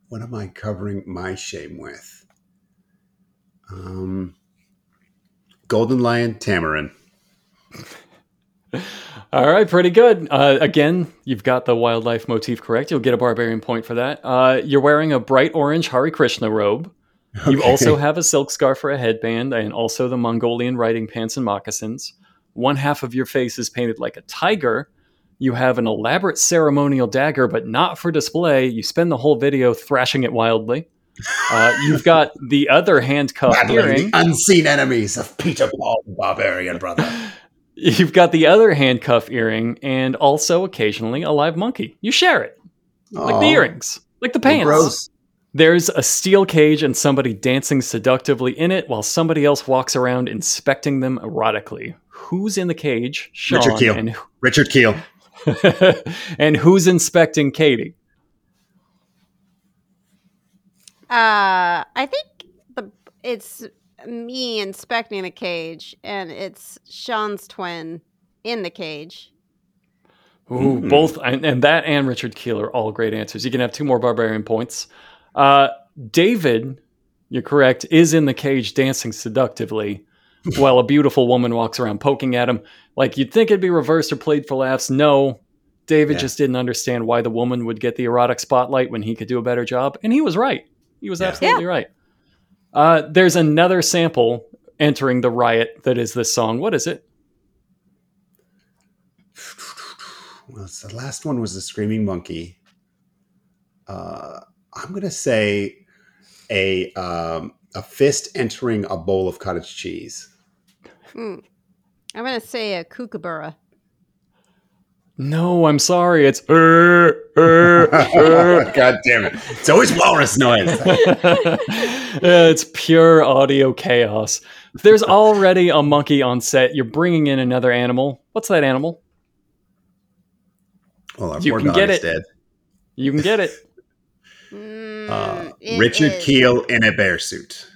what am I covering my shame with? Um, Golden Lion Tamarin. All right, pretty good. Uh, again, you've got the wildlife motif correct. You'll get a barbarian point for that. Uh, you're wearing a bright orange Hare Krishna robe. You also have a silk scarf for a headband, and also the Mongolian riding pants and moccasins. One half of your face is painted like a tiger. You have an elaborate ceremonial dagger, but not for display. You spend the whole video thrashing it wildly. Uh, you've got the other handcuff earring. the unseen enemies of Peter Paul, the barbarian brother. You've got the other handcuff earring, and also occasionally a live monkey. You share it, like the earrings, like the pants. Gross. There's a steel cage and somebody dancing seductively in it while somebody else walks around inspecting them erotically. Who's in the cage? Sean. Richard Kiel. And, Richard Kiel. and who's inspecting Katie? Uh, I think the it's me inspecting the cage, and it's Sean's twin in the cage. Ooh, Hmm. both, and, and that and Richard Kiel are all great answers. You can have two more barbarian points. Uh, David, you're correct, is in the cage dancing seductively while a beautiful woman walks around poking at him. Like you'd think it'd be reversed or played for laughs. No, David Yeah. just didn't understand why the woman would get the erotic spotlight when he could do a better job. And he was right. He was Yeah. absolutely right. Uh, there's another sample entering the riot that is this song. What is it? Well, the last one was the screaming monkey. Uh, I'm gonna say a um, a fist entering a bowl of cottage cheese. Hmm. I'm gonna say a kookaburra. No, I'm sorry. It's er, er, er. God damn it! It's always walrus noise. it's pure audio chaos. There's already a monkey on set. You're bringing in another animal. What's that animal? Well, our You poor can dog get is it. dead. You can get it. Mm, Uh, Richard is Kiel in a bear suit.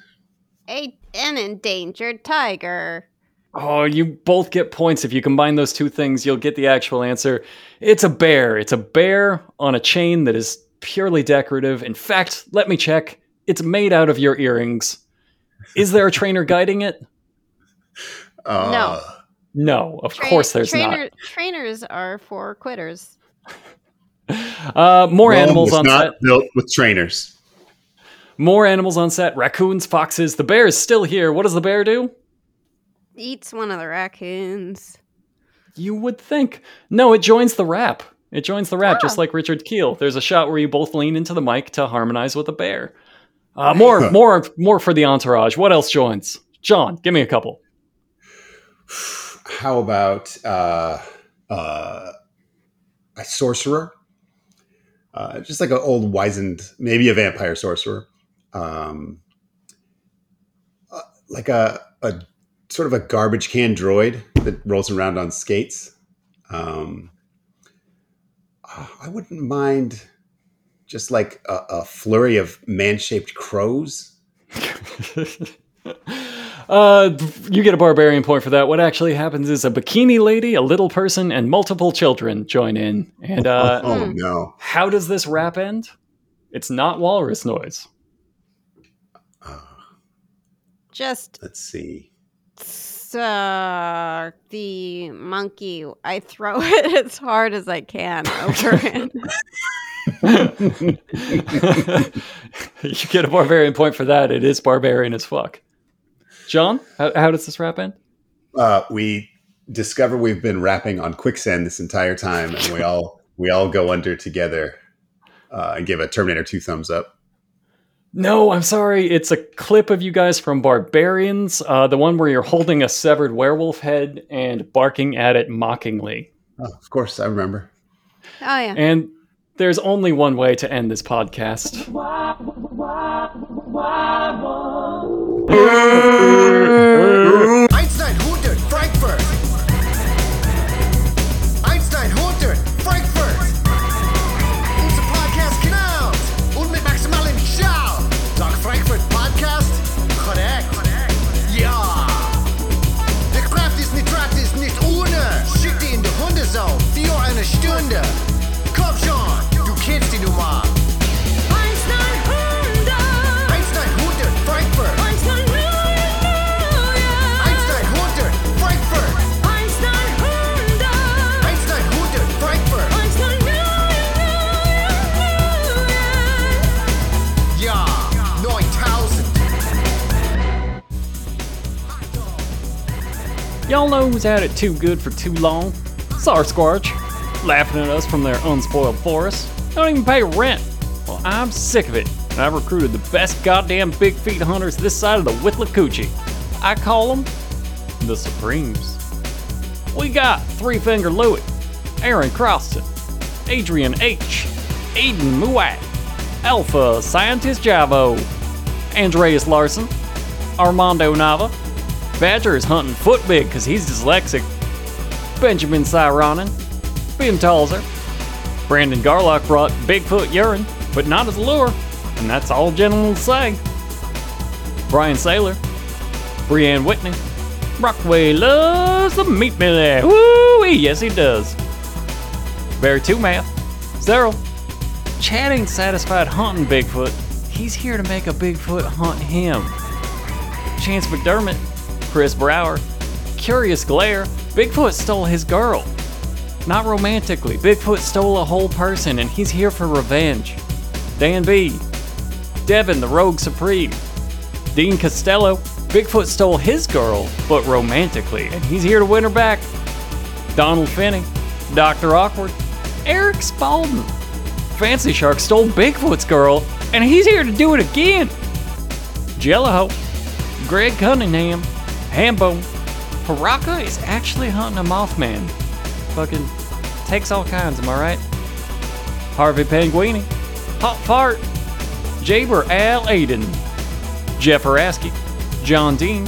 a, an endangered tiger. Oh, you both get points. If you combine those two things, you'll get the actual answer. It's a bear. It's a bear on a chain that is purely decorative. In fact, let me check. It's made out of your earrings. Is there a trainer guiding it? Uh, No, of Tra- course there's trainer, Trainers are for quitters. not. Uh, more Rome animals was on not set. built with trainers. More animals on set. Raccoons, foxes. The bear is still here. What does the bear do? Eats one of the raccoons. You would think. No, it joins the rap. It joins the rap, just Oh. like Richard Kiel. There's a shot where you both lean into the mic to harmonize with a bear. Uh, more, more, more for the entourage. What else joins? John, give me a couple. How about uh, uh, a sorcerer? Uh, just like an old wizened, maybe a vampire sorcerer. Um, uh, like a, a sort of a garbage can droid that rolls around on skates. Um, uh, I wouldn't mind just like a, a flurry of man shaped crows. uh, you get a barbarian point for that. What actually happens is a bikini lady, a little person, and multiple children join in. And uh, oh, no. how does this rap end? It's not walrus noise. Uh, Just let's see. uh, the monkey. I throw it as hard as I can over him. you get a barbarian point for that. It is barbarian as fuck. John, how, how does this wrap end? uh, we discover we've been rapping on quicksand this entire time, and we all we all go under together uh, and give a Terminator two thumbs up. No, I'm sorry. It's a clip of you guys from Barbarians, uh, the one where you're holding a severed werewolf head and barking at it mockingly. Oh, of course, I remember. Oh yeah. And there's only one way to end this podcast. Boo. Boo. Boo. Had it too good for too long? Sasquatch, laughing at us from their unspoiled forest. Don't even pay rent. Well, I'm sick of it. and I've recruited the best goddamn big feet hunters this side of the Withlacoochee. I call them the Supremes. We got Three Finger Louie, Aaron Croston, Adrian H., Aiden Muat, Alpha Scientist Javo, Andreas Larson, Armando Nava, Badger is hunting foot big because he's dyslexic, Benjamin Cyronin, Ben Talzer, Brandon Garlock brought Bigfoot urine, but not as a lure, and that's all gentlemen will say. Brian Saylor, Brianne Whitney, Brockway loves the meat belly. Woo yes he does. Bear 2 Math, Zero. Chad ain't satisfied hunting Bigfoot. He's here to make a Bigfoot hunt him. Chance McDermott, Chris Brower, Curious Glare, Bigfoot stole his girl. Not romantically, Bigfoot stole a whole person and he's here for revenge. Dan B. Devin the Rogue Supreme. Dean Costello, Bigfoot stole his girl, but romantically, and he's here to win her back. Donald Finney, Dr. Awkward, Eric Spalding. Fancy Shark stole Bigfoot's girl, and he's here to do it again. Jello, Greg Cunningham, Hambone. Paraka is actually hunting a Mothman. Fucking takes all kinds, am I right? Harvey Penguini, Hot Fart, Jaber Al Aiden, Jeff Araski, John Dean,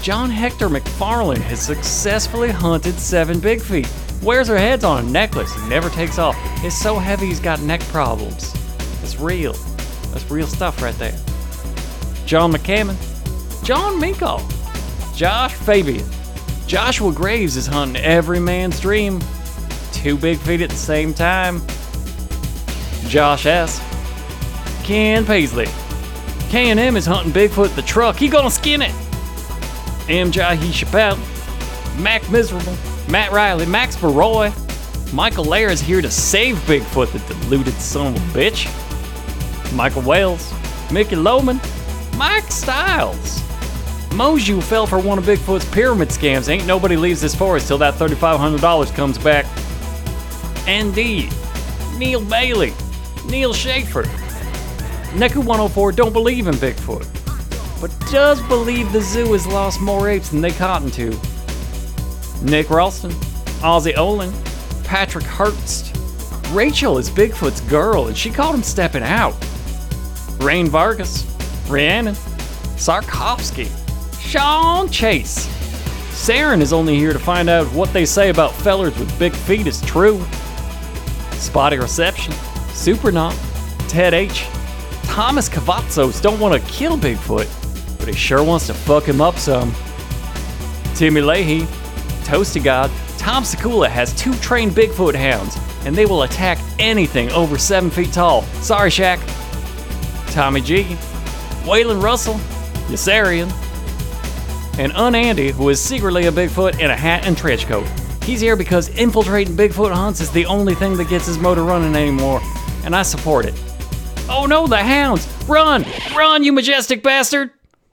John Hector McFarlane has successfully hunted seven big feet. Wears her heads on a necklace and never takes off. It's so heavy he's got neck problems. It's real. That's real stuff right there. John McCammon, John Minkoff, Josh Fabian, Joshua Graves is hunting every man's dream. Two big feet at the same time. Josh S. Ken Paisley. K&M is hunting Bigfoot the truck. He gonna skin it. M. Jahi Chappelle. Mac Miserable. Matt Riley. Max Baroy. Michael Lair is here to save Bigfoot, the deluded son of a bitch. Michael Wales. Mickey Lohman. Mike Styles. Moju fell for one of Bigfoot's pyramid scams. Ain't nobody leaves this forest till that $3,500 comes back. ND. Neil Bailey. Neil Schaefer. Neku 104 don't believe in Bigfoot, but does believe the zoo has lost more apes than they cotton to. Nick Ralston, Ozzy Olin, Patrick Hurst. Rachel is Bigfoot's girl, and she called him stepping out. Rain Vargas, Rhiannon, Sarkovsky, Sean Chase. Saren is only here to find out what they say about fellers with big feet is true. Spotty Reception, Supernaut, Ted H, Thomas Cavazzos don't want to kill Bigfoot, but he sure wants to fuck him up some. Timmy Leahy, Toasty God, Tom Sekula has two trained Bigfoot hounds, and they will attack anything over seven feet tall. Sorry, Shaq. Tommy G, Waylon Russell, Yassarian, and Unandy, who is secretly a Bigfoot in a hat and trench coat. He's here because infiltrating Bigfoot hunts is the only thing that gets his motor running anymore, and I support it. Oh no, the hounds! Run! Run, you majestic bastard!